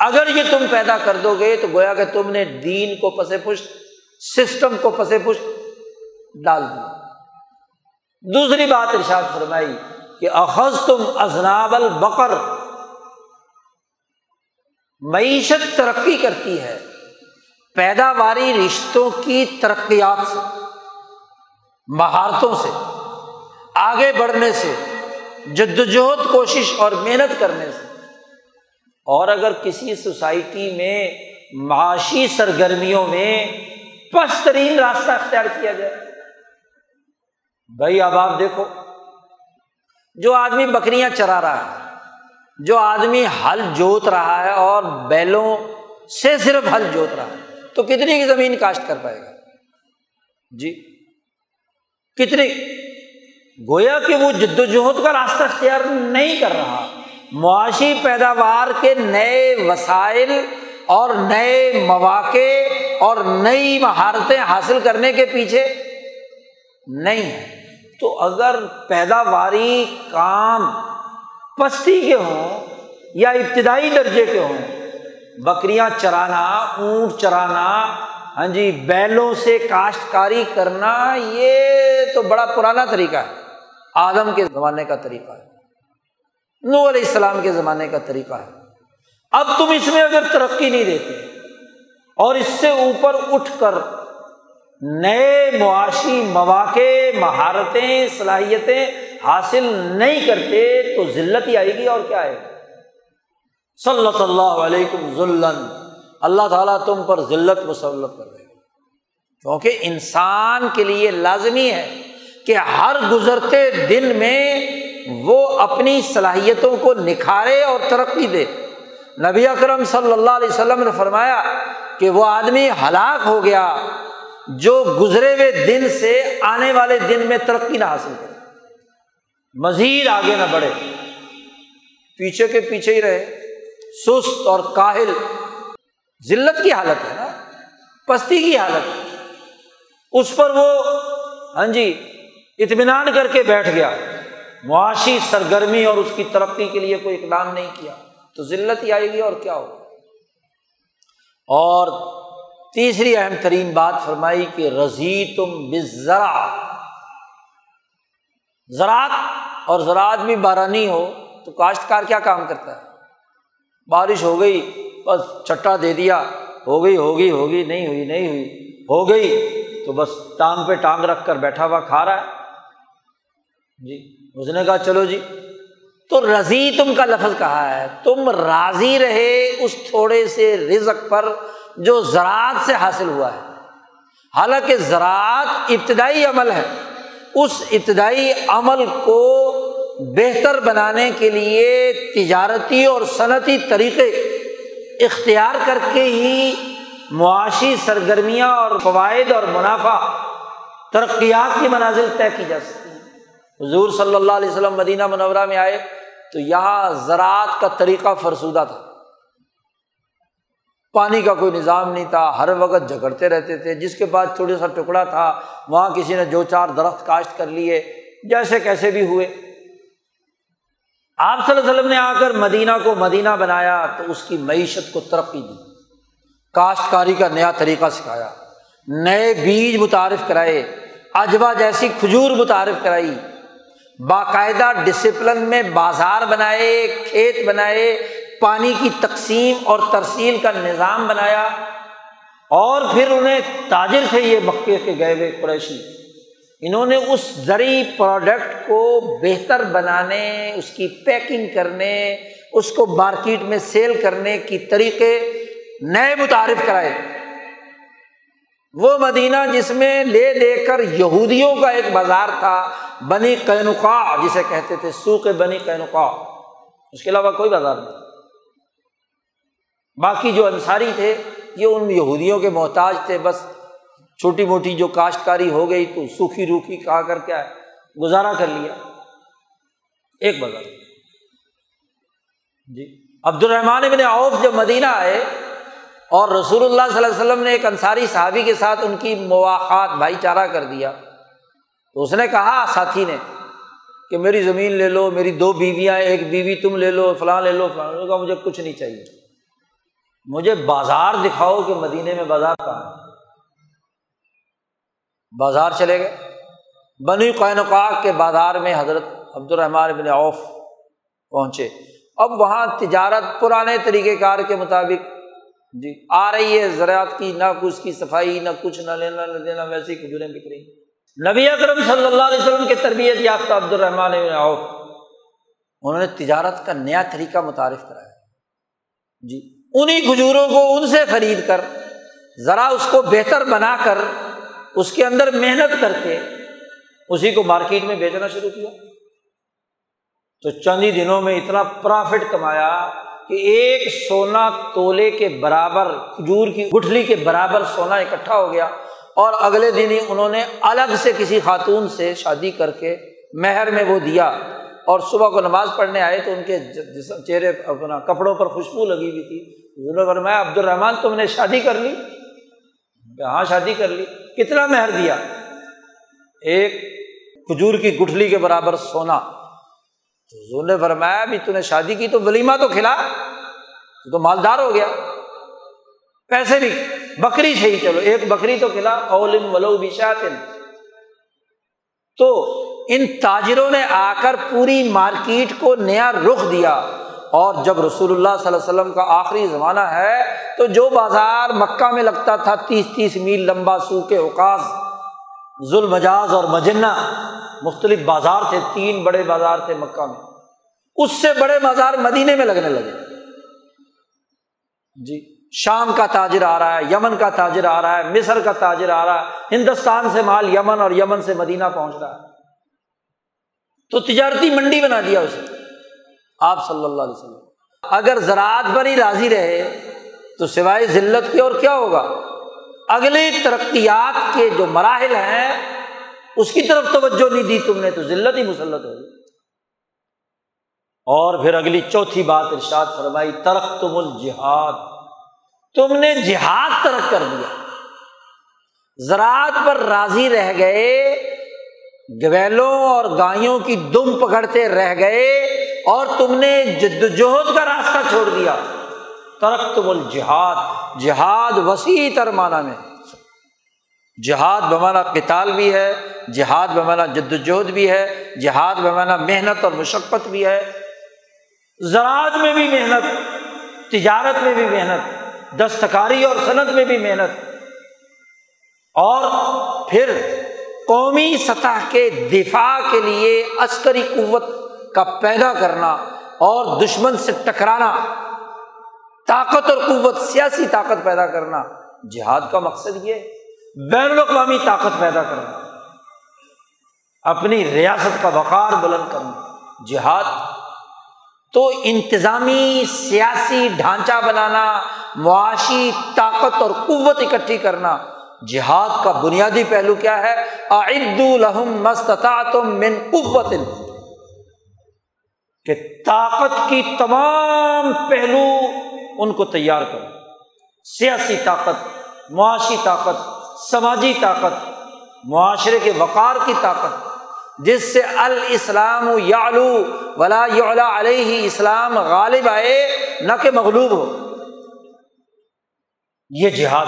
اگر یہ تم پیدا کر دو گے تو گویا کہ تم نے دین کو پس پشت، سسٹم کو پس پشت ڈال دیا۔ دوسری بات ارشاد فرمائی کہ اخذ تم ازناب البقر، معیشت ترقی کرتی ہے، پیداواری رشتوں کی ترقیات سے، مہارتوں سے، آگے بڑھنے سے جدوجہد کوشش اور محنت کرنے سے۔ اور اگر کسی سوسائٹی میں معاشی سرگرمیوں میں پس ترین راستہ اختیار کیا جائے، بھائی اب آپ دیکھو، جو آدمی بکریاں چرا رہا ہے، جو آدمی ہل جوت رہا ہے اور بیلوں سے صرف ہل جوت رہا ہے، تو کتنی کی زمین کاشت کر پائے گا؟ جی کتنی؟ گویا کہ وہ جد و جہد کا راستہ اختیار نہیں کر رہا۔ معاشی پیداوار کے نئے وسائل اور نئے مواقع اور نئی مہارتیں حاصل کرنے کے پیچھے نہیں ہے۔ تو اگر پیداواری کام پستی کے ہوں یا ابتدائی درجے کے ہوں، بکریاں چرانا، اونٹ چرانا ہاں جی بیلوں سے کاشتکاری کرنا، یہ تو بڑا پرانا طریقہ ہے۔ آدم کے زمانے کا طریقہ ہے۔ نو علیہ السلام کے زمانے کا طریقہ ہے۔ اب تم اس میں اگر ترقی نہیں دیتے اور اس سے اوپر اٹھ کر نئے معاشی مواقع، مہارتیں، صلاحیتیں حاصل نہیں کرتے تو ذلت ہی آئے گی اور کیا آئے گی؟ صلی اللہ علیکم ذلن۔ اللہ تعالیٰ تم پر ذلت مسلط کر دے گا۔ کیونکہ انسان کے لیے لازمی ہے۔ کہ ہر گزرتے دن میں وہ اپنی صلاحیتوں کو نکھارے اور ترقی دے۔ نبی اکرم صلی اللہ علیہ وسلم نے فرمایا کہ وہ آدمی ہلاک ہو گیا جو گزرے ہوئے دن سے آنے والے دن میں ترقی نہ حاصل کرے۔ مزید آگے نہ بڑھے۔ پیچھے کے پیچھے ہی رہے۔ سست اور کاہل۔ ذلت کی حالت ہے نا؟ پستی کی حالت ہے۔ اس پر وہ ہاں جی اطمینان کر کے بیٹھ گیا۔ معاشی سرگرمی اور اس کی ترقی کے لیے کوئی اقدام نہیں کیا۔ تو ذلت ہی آئے گی اور کیا ہو اور تیسری اہم ترین بات فرمائی کہ رضی تم بزرا زراعت اور زراعت بھی بارانی ہو تو کاشتکار کیا کام کرتا ہے؟ بارش ہو گئی، بس چٹا دے دیا۔ ہو گئی ہوگی ہوگی نہیں ہوئی نہیں ہوئی۔ ہو گئی تو بس ٹانگ پہ ٹانگ رکھ کر بیٹھا ہوا کھا رہا ہے۔ جی اس نے کہا، چلو جی۔ تو رضی تم کا لفظ کہا ہے۔ تم راضی رہے اس تھوڑے سے رزق پر جو زراعت سے حاصل ہوا ہے۔ حالانکہ زراعت ابتدائی عمل ہے۔ اس ابتدائی عمل کو بہتر بنانے کے لیے تجارتی اور صنعتی طریقے اختیار کر کے ہی معاشی سرگرمیاں اور فوائد اور منافع، ترقیات کی منازل طے کی جا سکتی حضور صلی اللہ علیہ وسلم مدینہ منورہ میں آئے تو یہاں زراعت کا طریقہ فرسودہ تھا۔ پانی کا کوئی نظام نہیں تھا، ہر وقت جھگڑتے رہتے تھے۔ جس کے بعد تھوڑا سا ٹکڑا تھا، وہاں کسی نے جو چار درخت کاشت کر لیے، جیسے کیسے بھی ہوئے۔ آپ صلی اللہ علیہ وسلم نے آ کر مدینہ کو مدینہ بنایا تو اس کی معیشت کو ترقی دی۔ کاشتکاری کا نیا طریقہ سکھایا۔ نئے بیج متعارف کرائے، اجوا جیسی کھجور متعارف کرائی۔ باقاعدہ ڈسپلن میں بازار بنائے، کھیت بنائے، پانی کی تقسیم اور ترسیل کا نظام بنایا اور پھر انہیں تاجر تھے یہ مکے کے گئے ہوئے قریشی۔ انہوں نے اس زرعی پروڈکٹ کو بہتر بنانے، اس کی پیکنگ کرنے، اس کو مارکیٹ میں سیل کرنے کی طریقے نئے متعارف کرائے۔ وہ مدینہ جس میں لے لے کر یہودیوں کا ایک بازار تھا، بنی قینقا جسے کہتے تھے سوکھ بنی قینقا اس کے علاوہ کوئی بازار نہیں۔ باقی جو انصاری تھے، یہ ان یہودیوں کے محتاج تھے۔ بس چھوٹی موٹی جو کاشتکاری ہو گئی تو سوکھی روکھی کھا کر کیا ہے گزارا کر لیا۔ ایک بازار۔ جی۔ عبد الرحمان ابن عوف جب مدینہ آئے اور رسول اللہ صلی اللہ علیہ وسلم نے ایک انصاری صحابی کے ساتھ ان کی مواقع بھائی چارہ کر دیا۔ تو اس نے کہا، ساتھی نے، کہ میری زمین لے لو، میری دو بیویاں، ایک بیوی تم لے لو، فلاں لے لو، فلاں کہا، مجھے کچھ نہیں چاہیے۔ مجھے بازار دکھاؤ کہ مدینے میں بازار کہاں ہے۔ بازار چلے گئے۔ بنی قینقاق کے بازار میں حضرت عبد الرحمٰن بن اوف پہنچے۔ اب وہاں تجارت پرانے طریقۂ کار کے مطابق جی۔ آ رہی ہے، زراعت کی، نہ کچھ کی صفائی، نہ کچھ، نہ لینا، نہ دینا ویسی کھجوریں بک رہی نبی اکرم صلی اللہ علیہ وسلم کی تربیت یافتہ عبد الرحمٰن بن اوف انہوں نے تجارت کا نیا طریقہ متعارف کرایا۔ جی انہیں کھجوروں کو ان سے خرید کر، ذرا اس کو بہتر بنا کر، اس کے اندر محنت کر کے، اسی کو مارکیٹ میں بیچنا شروع کیا۔ تو چند ہی دنوں میں اتنا پرافٹ کمایا کہ ایک سونا تولے کے برابر، کھجور کی گٹھلی کے برابر سونا اکٹھا ہو گیا اور اگلے دن ہی انہوں نے الگ سے کسی خاتون سے شادی کر کے مہر میں وہ دیا اور صبح کو نماز پڑھنے آئے تو ان کے چہرے اپنا کپڑوں پر خوشبو لگی ہوئی تھی۔ حضور نے فرمایا عبد الرحمان تم نے شادی کر لی؟ ہاں شادی کر لی۔ کتنا مہر دیا؟ ایک کھجور کی گٹھلی کے برابر سونا۔ تو حضور نے فرمایا بھی تو نے شادی کی تو ولیمہ تو کھلا۔ تو, تو مالدار ہو گیا۔ پیسے بھی۔ بکری سے ہی چلو ایک بکری تو کھلا۔ اولم ولو بشاتن۔ تو ان تاجروں نے آ کر پوری مارکیٹ کو نیا رخ دیا۔ اور جب رسول اللہ صلی اللہ علیہ وسلم کا آخری زمانہ ہے تو جو بازار مکہ میں لگتا تھا تیس تیس میل لمبا سو کے اوقاس ظلم مجاز اور مجنہ مختلف بازار تھے، تین بڑے بازار تھے مکہ میں۔ اس سے بڑے بازار مدینے میں لگنے لگے۔ جی شام کا تاجر آ رہا ہے، یمن کا تاجر آ رہا ہے، مصر کا تاجر آ رہا ہے، ہندوستان سے مال یمن اور یمن سے مدینہ پہنچ رہا ہے۔ تو تجارتی منڈی بنا دیا اسے۔ آپ صلی اللہ علیہ وسلم۔ اگر زراعت پر ہی راضی رہے، تو سوائے ذلت کے اور کیا ہوگا؟ اگلی ترقیات کے جو مراحل ہیں اس کی طرف توجہ نہیں دی تم نے تو ذلت ہی مسلط ہوگی اور پھر اگلی چوتھی بات ارشاد فرمائی ترق تم الجہاد۔ تم نے جہاد ترک کر دیا۔ زراعت پر راضی رہ گئے، گویلوں اور گایوں کی دم پکڑتے رہ گئے اور تم نے جد وجہد کا راستہ چھوڑ دیا۔ ترک تم الجہاد۔ جہاد وسیع تر معنی میں۔ جہاد بمانا کتال بھی ہے، جہاد بمانا جد وجہد بھی ہے، جہاد بمانا محنت اور مشقت بھی ہے۔ زراعت میں بھی محنت، تجارت میں بھی محنت، دستکاری اور صنعت میں بھی محنت۔ اور پھر قومی سطح کے دفاع کے لیے عسکری قوت کا پیدا کرنا اور دشمن سے ٹکرانا، طاقت اور قوت، سیاسی طاقت پیدا کرنا۔ جہاد کا مقصد یہ بین الاقوامی طاقت پیدا کرنا اپنی ریاست کا وقار بلند کرنا جہاد، تو انتظامی سیاسی ڈھانچہ بنانا، معاشی طاقت اور قوت اکٹھی کرنا، جہاد کا بنیادی پہلو کیا ہے؟ الحم من قوت۔ کہ طاقت کی تمام پہلو ان کو تیار کرو، سیاسی طاقت، معاشی طاقت سماجی طاقت، معاشرے کے وقار کی طاقت، جس سے الاسلام یعلو ولا یعلا علیہ اسلام غالب آئے، نہ کہ مغلوب ہو۔ یہ جہاد۔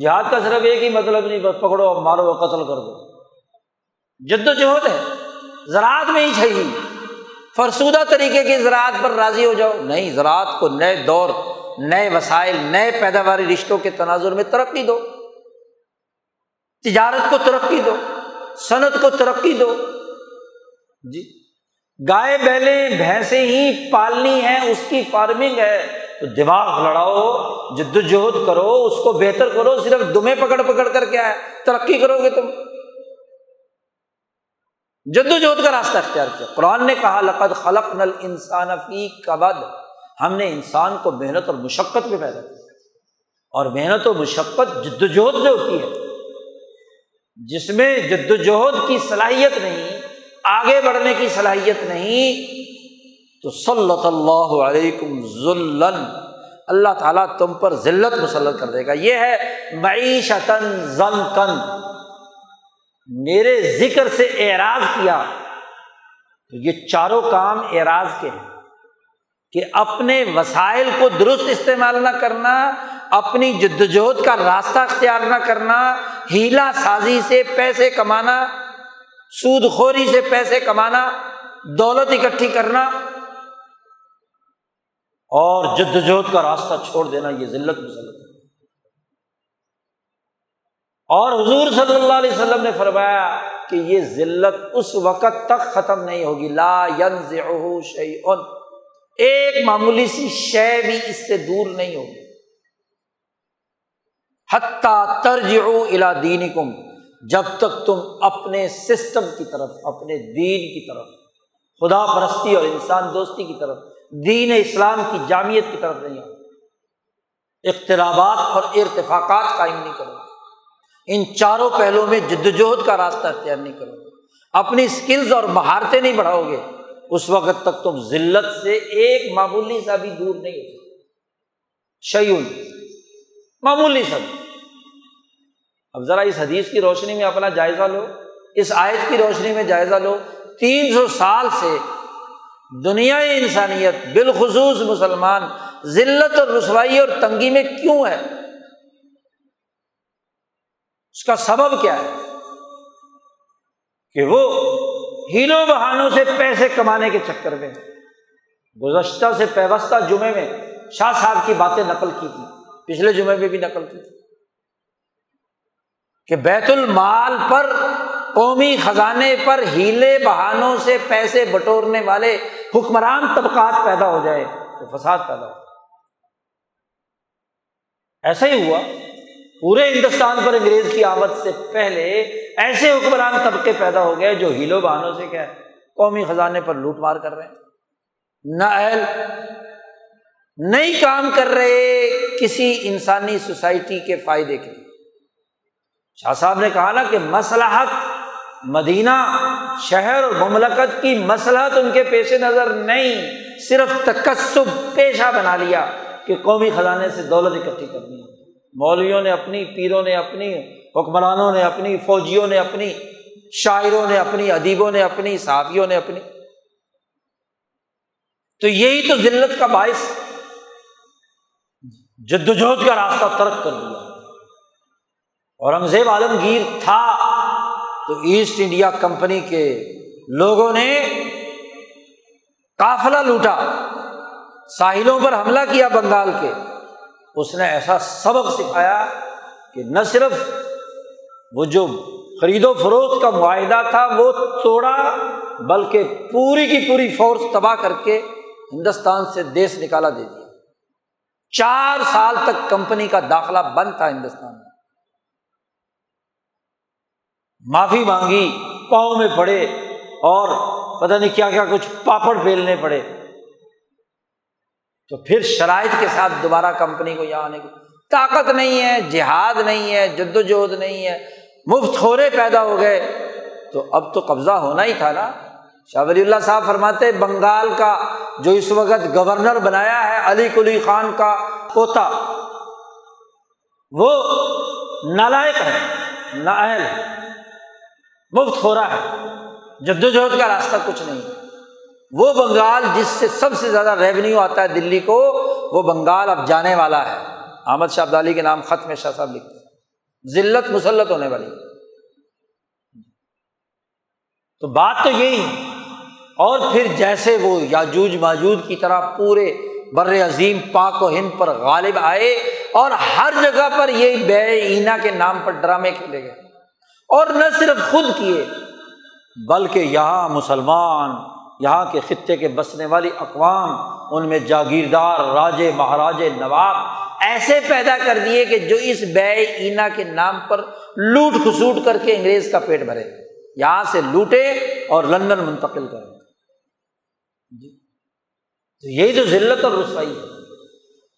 جہاد کا صرف ایک ہی مطلب نہیں، بس پکڑو، مارو، قتل کر دو۔ جد و جہد ہے۔ زراعت میں ہی چاہیے فرسودہ طریقے کی زراعت پر راضی ہو جاؤ۔ نہیں، زراعت کو نئے دور، نئے وسائل، نئے پیداواری رشتوں کے تناظر میں ترقی دو۔ تجارت کو ترقی دو، صنعت کو ترقی دو۔ جی گائے بیلے بھینسیں ہی پالنی ہے اس کی فارمنگ ہے۔ تو دماغ لڑاؤ، جدوجہد کرو، اس کو بہتر کرو، صرف دمے پکڑ پکڑ کر کیا ہے ترقی کرو گے تم۔ جد وجہد کا راستہ اختیار کیا۔ قرآن نے کہا، لقد خلق نل انسان فی کبد۔ ہم نے انسان کو محنت اور مشقت میں پیدا کیا۔ اور محنت و مشقت جد وجہد سے ہوتی ہے۔ جس میں جد وجہد کی صلاحیت نہیں، آگے بڑھنے کی صلاحیت نہیں، تو صلی اللہ علیکم ذلن اللہ تعالیٰ تم پر ذلت مسلط کر دے گا۔ یہ ہے معیشتاً زن میرے ذکر سے اعراض کیا، تو یہ چاروں کام اعراض کے ہیں۔ کہ اپنے وسائل کو درست استعمال نہ کرنا، اپنی جدوجہد کا راستہ اختیار نہ کرنا ہیلا سازی سے پیسے کمانا، سود خوری سے پیسے کمانا، دولت اکٹھی کرنا اور جدوجہد کا راستہ چھوڑ دینا، یہ ذلت مسلط ہے۔ اور حضور صلی اللہ علیہ وسلم نے فرمایا کہ یہ ذلت اس وقت تک ختم نہیں ہوگی۔ لا شیء ایک معمولی سی شے بھی اس سے دور نہیں ہوگی۔ حتیٰ ترج الا دین کم جب تک تم اپنے سسٹم کی طرف، اپنے دین کی طرف، خدا پرستی اور انسان دوستی کی طرف، دین اسلام کی جامعت کی طرف نہیں آؤ۔ اختلابات اور ارتفاقات قائم نہیں کرو۔ ان چاروں پہلوؤں میں جد وجہد کا راستہ اختیار نہیں کرو۔ اپنی اسکلز اور مہارتیں نہیں بڑھاؤ گے۔ اس وقت تک تم ذلت سے ایک معمولی سا بھی دور نہیں ہو شعیون معمولی سا اب ذرا اس حدیث کی روشنی میں اپنا جائزہ لو۔ اس آیت کی روشنی میں جائزہ لو۔ تین سو سال سے دنیا انسانیت بالخصوص مسلمان ذلت اور رسوائی اور تنگی میں کیوں ہے؟ اس کا سبب کیا ہے؟ کہ وہ ہیلو بہانوں سے پیسے کمانے کے چکر میں، گزشتہ سے پیوستہ جمعے میں شاہ صاحب کی باتیں نقل کی تھی پچھلے جمعے میں بھی نقل کی کہ بیت المال پر قومی خزانے پر ہیلے بہانوں سے پیسے بٹورنے والے حکمران طبقات پیدا ہو جائے تو فساد پیدا ہو ایسا ہی ہوا، پورے ہندوستان پر انگریز کی آمد سے پہلے ایسے حکمران طبقے پیدا ہو گئے جو ہیلو بہانوں سے کیا قومی خزانے پر لوٹ مار کر رہے ہیں۔ نہ اہل، نہیں کام کر رہے کسی انسانی سوسائٹی کے فائدے کے لیے۔ شاہ صاحب نے کہا نا کہ مسلحت مدینہ، شہر اور مملکت کی مسلحت ان کے پیش نظر نہیں، صرف تکسب پیشہ بنا لیا کہ قومی خزانے سے دولت اکٹھی کرنی ہے۔ مولویوں نے اپنی، پیروں نے اپنی، حکمرانوں نے اپنی، فوجیوں نے اپنی، شاعروں نے اپنی، ادیبوں نے اپنی، صحافیوں نے اپنی۔ تو یہی تو ذلت کا باعث جدوجہد کا راستہ ترک کر دیا۔ اورنگزیب عالمگیر تھا تو ایسٹ انڈیا کمپنی کے لوگوں نے کافلا لوٹا، ساحلوں پر حملہ کیا بنگال کے۔ اس نے ایسا سبق سکھایا کہ نہ صرف وہ جو خرید و فروخت کا معاہدہ تھا وہ توڑا، بلکہ پوری کی پوری فورس تباہ کر کے ہندوستان سے دیس نکالا دے دیا۔ چار سال تک کمپنی کا داخلہ بند تھا ہندوستان میں۔ معافی مانگی، پاؤں میں پڑے اور پتہ نہیں کیا کیا کچھ پاپڑ پھیلنے پڑے۔ تو پھر شرائط کے ساتھ دوبارہ کمپنی کو یہاں آنے کی طاقت نہیں ہے، جہاد نہیں ہے جد وجہد نہیں ہے، مفت خورے پیدا ہو گئے۔ تو اب تو قبضہ ہونا ہی تھا نا۔ شاہ ولی اللہ صاحب فرماتے، بنگال کا جو اس وقت گورنر بنایا ہے علی کلی خان کا پوتا، وہ نالائق ہے، نااہل ہے، مفت ہو رہا ہے جد وجہد کا راستہ کچھ نہیں۔ وہ بنگال جس سے سب سے زیادہ ریونیو آتا ہے دلی کو، وہ بنگال اب جانے والا ہے۔ احمد شاہ عبدالی کے نام خط میں شاہ صاحب لکھتے ہیں۔ ذلت مسلط ہونے والی۔ تو بات تو یہی ہے۔ اور پھر جیسے وہ یاجوج ماجود کی طرح پورے بر عظیم پاک و ہند پر غالب آئے اور ہر جگہ پر یہ بے اینا کے نام پر ڈرامے کھیلے گئے اور نہ صرف خود کیے، بلکہ یہاں مسلمان، یہاں کے خطے کے بسنے والی اقوام، ان میں جاگیردار راجے مہاراجے نواب ایسے پیدا کر دیے کہ جو اس بے اینا کے نام پر لوٹ کھسوٹ کر کے انگریز کا پیٹ بھرے، یہاں سے لوٹے اور لندن منتقل کرے۔ تو یہی تو ذلت اور رسوائی ہے۔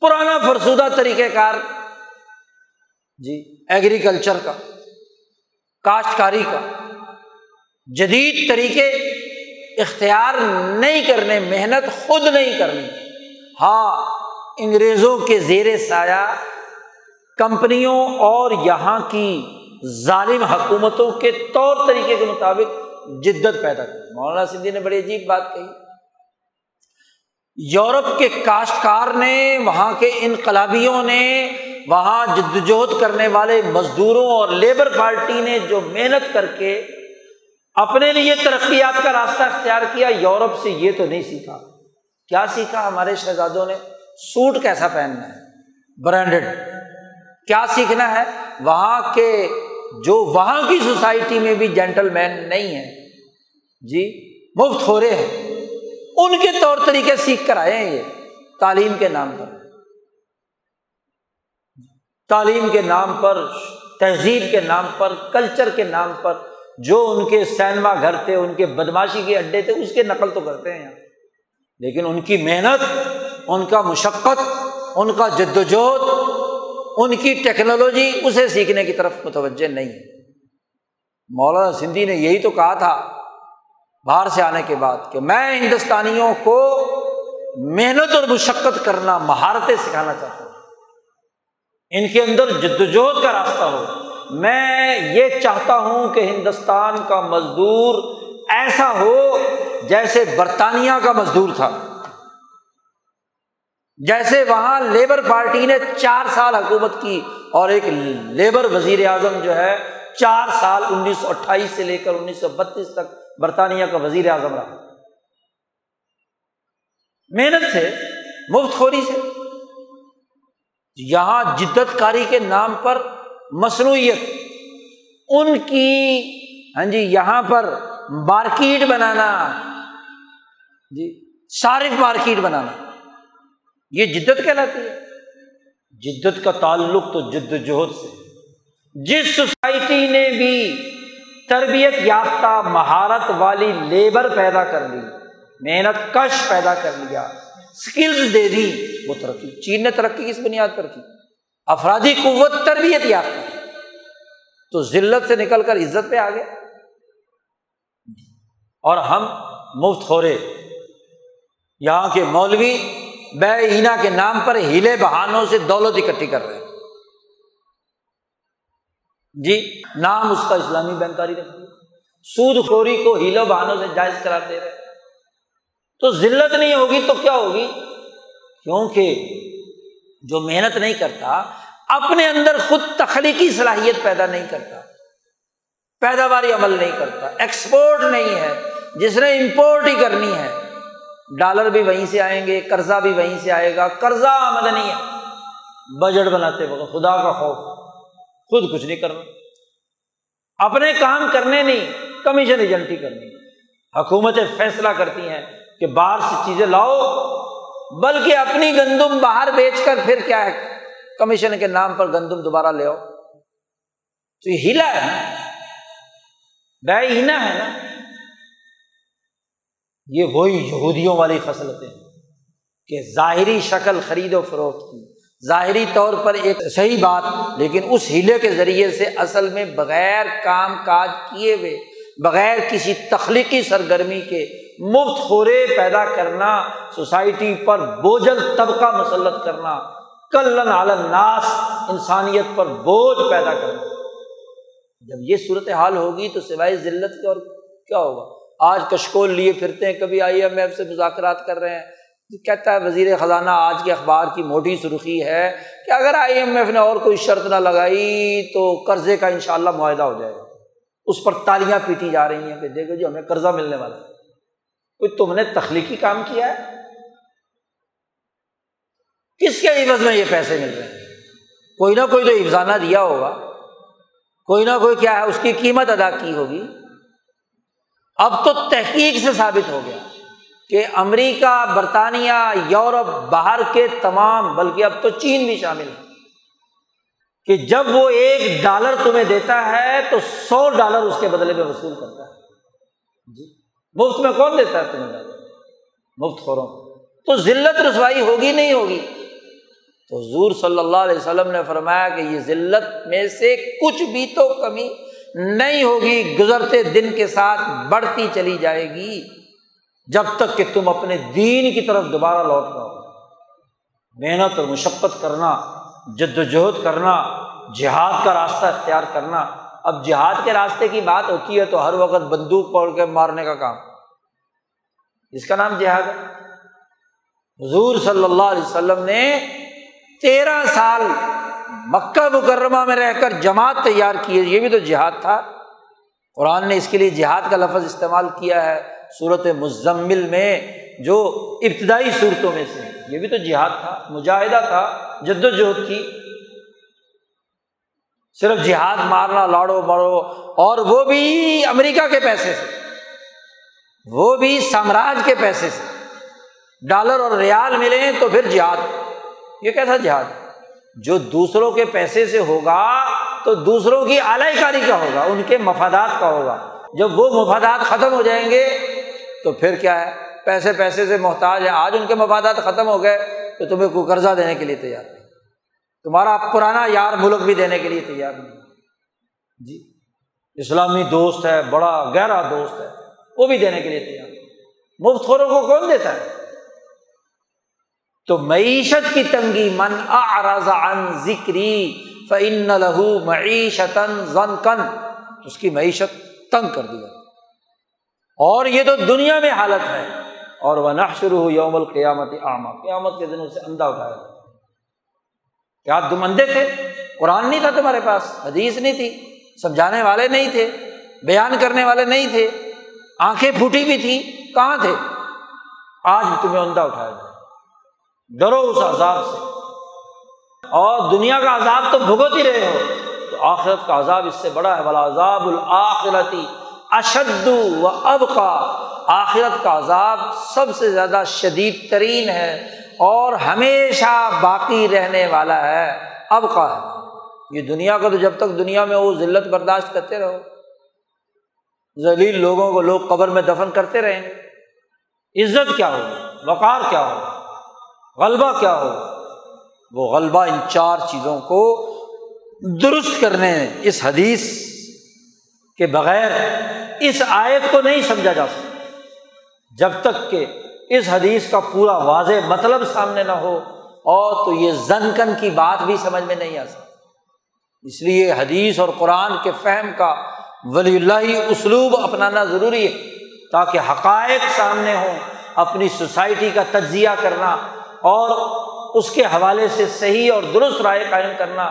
پرانا فرسودہ طریقہ کار۔ جی ایگریکلچر کا، کاشتکاری کا۔ جدید طریقے اختیار نہیں کرنے، محنت خود نہیں کرنی۔ ہاں انگریزوں کے زیر سایہ کمپنیوں اور یہاں کی ظالم حکومتوں کے طور طریقے کے مطابق جدت پیدا کی۔ مولانا سندھی نے بڑی عجیب بات کہی۔ یورپ کے کاشتکار نے، وہاں کے انقلابیوں نے، وہاں جدوجہد کرنے والے مزدوروں اور لیبر پارٹی نے جو محنت کر کے اپنے لیے ترقیات کا راستہ اختیار کیا، یورپ سے یہ تو نہیں سیکھا۔ کیا سیکھا؟ ہمارے شہزادوں نے سوٹ کیسا پہننا ہے؟ برانڈیڈ کیا سیکھنا ہے؟ وہاں کے جو وہاں کی سوسائٹی میں بھی جینٹل مین نہیں ہے جی مفت ہو رہے ہیں۔ ان کے طور طریقے سیکھ کر آئے ہیں یہ۔ تعلیم کے نام پر۔ تعلیم کے نام پر، تہذیب کے نام پر، کلچر کے نام پر۔ جو ان کے سینما گھر تھے، ان کے بدماشی کے اڈے تھے، اس کے نقل تو کرتے ہیں۔ یہاں لیکن ان کی محنت، ان کا مشقت، ان کا جد وجہد ان کی ٹیکنالوجی، اسے سیکھنے کی طرف متوجہ نہیں۔ ہے مولانا سندھی نے یہی تو کہا تھا۔ باہر سے آنے کے بعد کہ میں ہندوستانیوں کو محنت اور مشقت کرنا، مہارتیں سکھانا چاہتا ہوں۔ ان کے اندر جد وجہد کا راستہ ہو۔ میں یہ چاہتا ہوں کہ ہندوستان کا مزدور ایسا ہو جیسے برطانیہ کا مزدور تھا۔ جیسے وہاں لیبر پارٹی نے چار سال حکومت کی اور ایک لیبر وزیر اعظم جو ہے، چار سال انیس سو اٹھائیس سے لے کر انیس سو بتیس تک برطانیہ کا وزیر اعظم رہا۔ محنت سے، مفت خوری سے۔ یہاں جدت کاری کے نام پر مصنوعیت، ان کی ہاں جی یہاں پر مارکیٹ بنانا جی صارف مارکیٹ بنانا، یہ جدت کہلاتی ہے۔ جدت کا تعلق تو جد جہد سے جس سوسائٹی نے بھی تربیت یافتہ مہارت والی لیبر پیدا کر لی، محنت کش پیدا کر لیا اسکلز دے دی، وہ ترقی، چین نے ترقی کس بنیاد پر کی افرادی قوت تربیت یافتہ۔ تو ذلت سے نکل کر عزت پہ آ گیا۔ اور ہم مفت ہو رہے یہاں کے مولوی بے اینا کے نام پر ہیلے بہانوں سے دولت اکٹھی کر رہے جی نام اس کا اسلامی بینکاری رکھ سود خوری کو ہیلو بہانوں سے جائز کرا دے رہے تو ذلت نہیں ہوگی تو کیا ہوگی؟ کیونکہ جو محنت نہیں کرتا، اپنے اندر خود تخلیقی صلاحیت پیدا نہیں کرتا۔ پیداواری عمل نہیں کرتا۔ ایکسپورٹ نہیں ہے۔ جس نے امپورٹ ہی کرنی ہے، ڈالر بھی وہیں سے آئیں گے، قرضہ بھی وہیں سے آئے گا۔ قرضہ آمد نہیں ہے۔ بجٹ بناتے وقت خدا کا خوف۔ خود کچھ نہیں کرنا۔ اپنے کام کرنے نہیں، کمیشن ایجنٹی کرنی۔ حکومتیں فیصلہ کرتی ہیں کہ باہر سے چیزیں لاؤ، بلکہ اپنی گندم باہر بیچ کر پھر کیا ہے؟ کمیشن کے نام پر گندم دوبارہ لے آؤ۔ تو یہ ہیلا ہے۔ بے ہینا ہے نا۔ یہ وہی یہودیوں والی خصلتیں کہ ظاہری شکل خرید و فروخت کی۔ ظاہری طور پر ایک صحیح بات، لیکن اس ہیلے کے ذریعے سے اصل میں بغیر کام کاج کیے ہوئے، بغیر کسی تخلیقی سرگرمی کے مفت خورے پیدا کرنا، سوسائٹی پر بوجھل طبقہ مسلط کرنا، کلن عالم ناس انسانیت پر بوجھ پیدا کرنا۔ جب یہ صورت حال ہوگی تو سوائے ذلت کے اور کیا ہوگا؟ آج کشکول لیے پھرتے ہیں، کبھی آئی ایم ایف سے مذاکرات کر رہے ہیں جی، کہتا ہے وزیر خزانہ، آج کے اخبار کی موٹی سرخی ہے کہ اگر آئی ایم ایف نے اور کوئی شرط نہ لگائی تو قرضے کا ان شاء اللہ معاہدہ ہو جائے گا۔ اس پر تالیاں پیٹی جا رہی ہیں کہ دیکھو جی ہمیں قرضہ ملنے والا ہے۔ کوئی تم نے تخلیقی کام کیا ہے؟ کس کے عوض میں یہ پیسے مل رہے ہیں؟ کوئی نہ کوئی تو افزانہ دیا ہوگا۔ کوئی نہ کوئی کیا ہے؟ اس کی قیمت ادا کی ہوگی۔ اب تو تحقیق سے ثابت ہو گیا۔ کہ امریکہ، برطانیہ، یورپ، باہر کے تمام، بلکہ اب تو چین بھی شامل ہے، کہ جب وہ ایک ڈالر تمہیں دیتا ہے تو سو ڈالر اس کے بدلے میں وصول کرتا ہے۔ جی مفت میں کون دیتا ہے تمہیں ڈالر؟ مفت خوروں۔ تو ذلت رسوائی ہوگی نہیں ہوگی؟ تو حضور صلی اللہ علیہ وسلم نے فرمایا کہ یہ ذلت میں سے کچھ بھی تو کمی نہیں ہوگی، گزرتے دن کے ساتھ بڑھتی چلی جائے گی۔ جب تک کہ تم اپنے دین کی طرف دوبارہ لوٹ پاؤ محنت اور مشقت کرنا، جد وجہد کرنا، جہاد کا راستہ اختیار کرنا۔ اب جہاد کے راستے کی بات ہوتی ہے تو ہر وقت بندوق پڑھ کے مارنے کا کام۔ اس کا نام جہاد ہے۔ حضور صلی اللہ علیہ وسلم نے تیرہ سال مکہ مکرمہ میں رہ کر جماعت تیار کی۔ ہے یہ بھی تو جہاد تھا۔ قرآن نے اس کے لیے جہاد کا لفظ استعمال کیا ہے۔ صورت مزمل میں جو ابتدائی صورتوں میں سے، یہ بھی تو جہاد تھا، مجاہدہ تھا جد و جہد کی۔ صرف جہاد مارنا، لاڑو مارو اور وہ بھی امریکہ کے پیسے سے۔ وہ بھی سامراج کے پیسے سے۔ ڈالر اور ریال ملے تو پھر جہاد۔ یہ کیسا جہاد؟ جو دوسروں کے پیسے سے ہوگا تو دوسروں کی اعلی کاری کا ہوگا، ان کے مفادات کا ہوگا۔ جب وہ مفادات ختم ہو جائیں گے تو پھر کیا ہے؟ پیسے پیسے سے محتاج ہے آج ان کے مفادات ختم ہو گئے تو تمہیں کوئی قرضہ دینے کے لیے تیار نہیں۔ تمہارا پرانا یار ملک بھی دینے کے لیے تیار نہیں۔ جی اسلامی دوست ہے، بڑا گہرا دوست ہے، وہ بھی دینے کے لیے تیار مفت خوروں کو کون دیتا ہے؟ تو معیشت کی تنگی، من عن ذکری فن لہو معیشت اس کی معیشت تنگ کر دیا اور یہ تو دنیا میں حالت ہے۔ اور وہ نہ شروع ہو یوم القیامت عامہ قیامت کے دنوں سے اندھا اٹھایا کیا تم اندھے تھے؟ قرآن نہیں تھا تمہارے پاس، حدیث نہیں تھی سمجھانے والے نہیں تھے، بیان کرنے والے نہیں تھے۔ آنکھیں پھوٹی بھی تھی کہاں تھے؟ آج تمہیں اندھا اٹھایا جائے۔ ڈرو اس عذاب سے۔ اور دنیا کا عذاب تو بھگت ہی رہے ہو۔ تو آخرت کا عذاب اس سے بڑا ہے۔ بلا عذاب الآخرتی اشد و اب کا آخرت کا عذاب سب سے زیادہ شدید ترین ہے اور ہمیشہ باقی رہنے والا ہے اب کا ہے۔ یہ دنیا کا تو جب تک دنیا میں وہ ذلت برداشت کرتے رہو۔ ذلیل لوگوں کو لوگ قبر میں دفن کرتے رہیں۔ گے عزت کیا ہو؟ وقار کیا ہو؟ غلبہ کیا ہو؟ وہ غلبہ ان چار چیزوں کو درست کرنے اس حدیث کے بغیر اس آیت کو نہیں سمجھا جا سکتا۔ جب تک کہ اس حدیث کا پورا واضح مطلب سامنے نہ ہو، اور تو یہ زن کن کی بات بھی سمجھ میں نہیں آ سکتی۔ اس لیے حدیث اور قرآن کے فہم کا ولی اللہ اسلوب اپنانا ضروری ہے، تاکہ حقائق سامنے ہوں، اپنی سوسائٹی کا تجزیہ کرنا، اور اس کے حوالے سے صحیح اور درست رائے قائم کرنا۔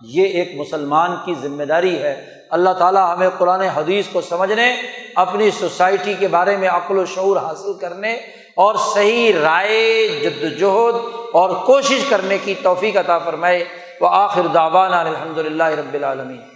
یہ ایک مسلمان کی ذمہ داری ہے۔ اللہ تعالیٰ ہمیں قرآن حدیث کو سمجھنے، اپنی سوسائٹی کے بارے میں عقل و شعور حاصل کرنے اور صحیح رائے، جد جہد اور کوشش کرنے کی توفیق عطا فرمائے۔ وہ آخر داوانہ الحمد للہ رب العالمین۔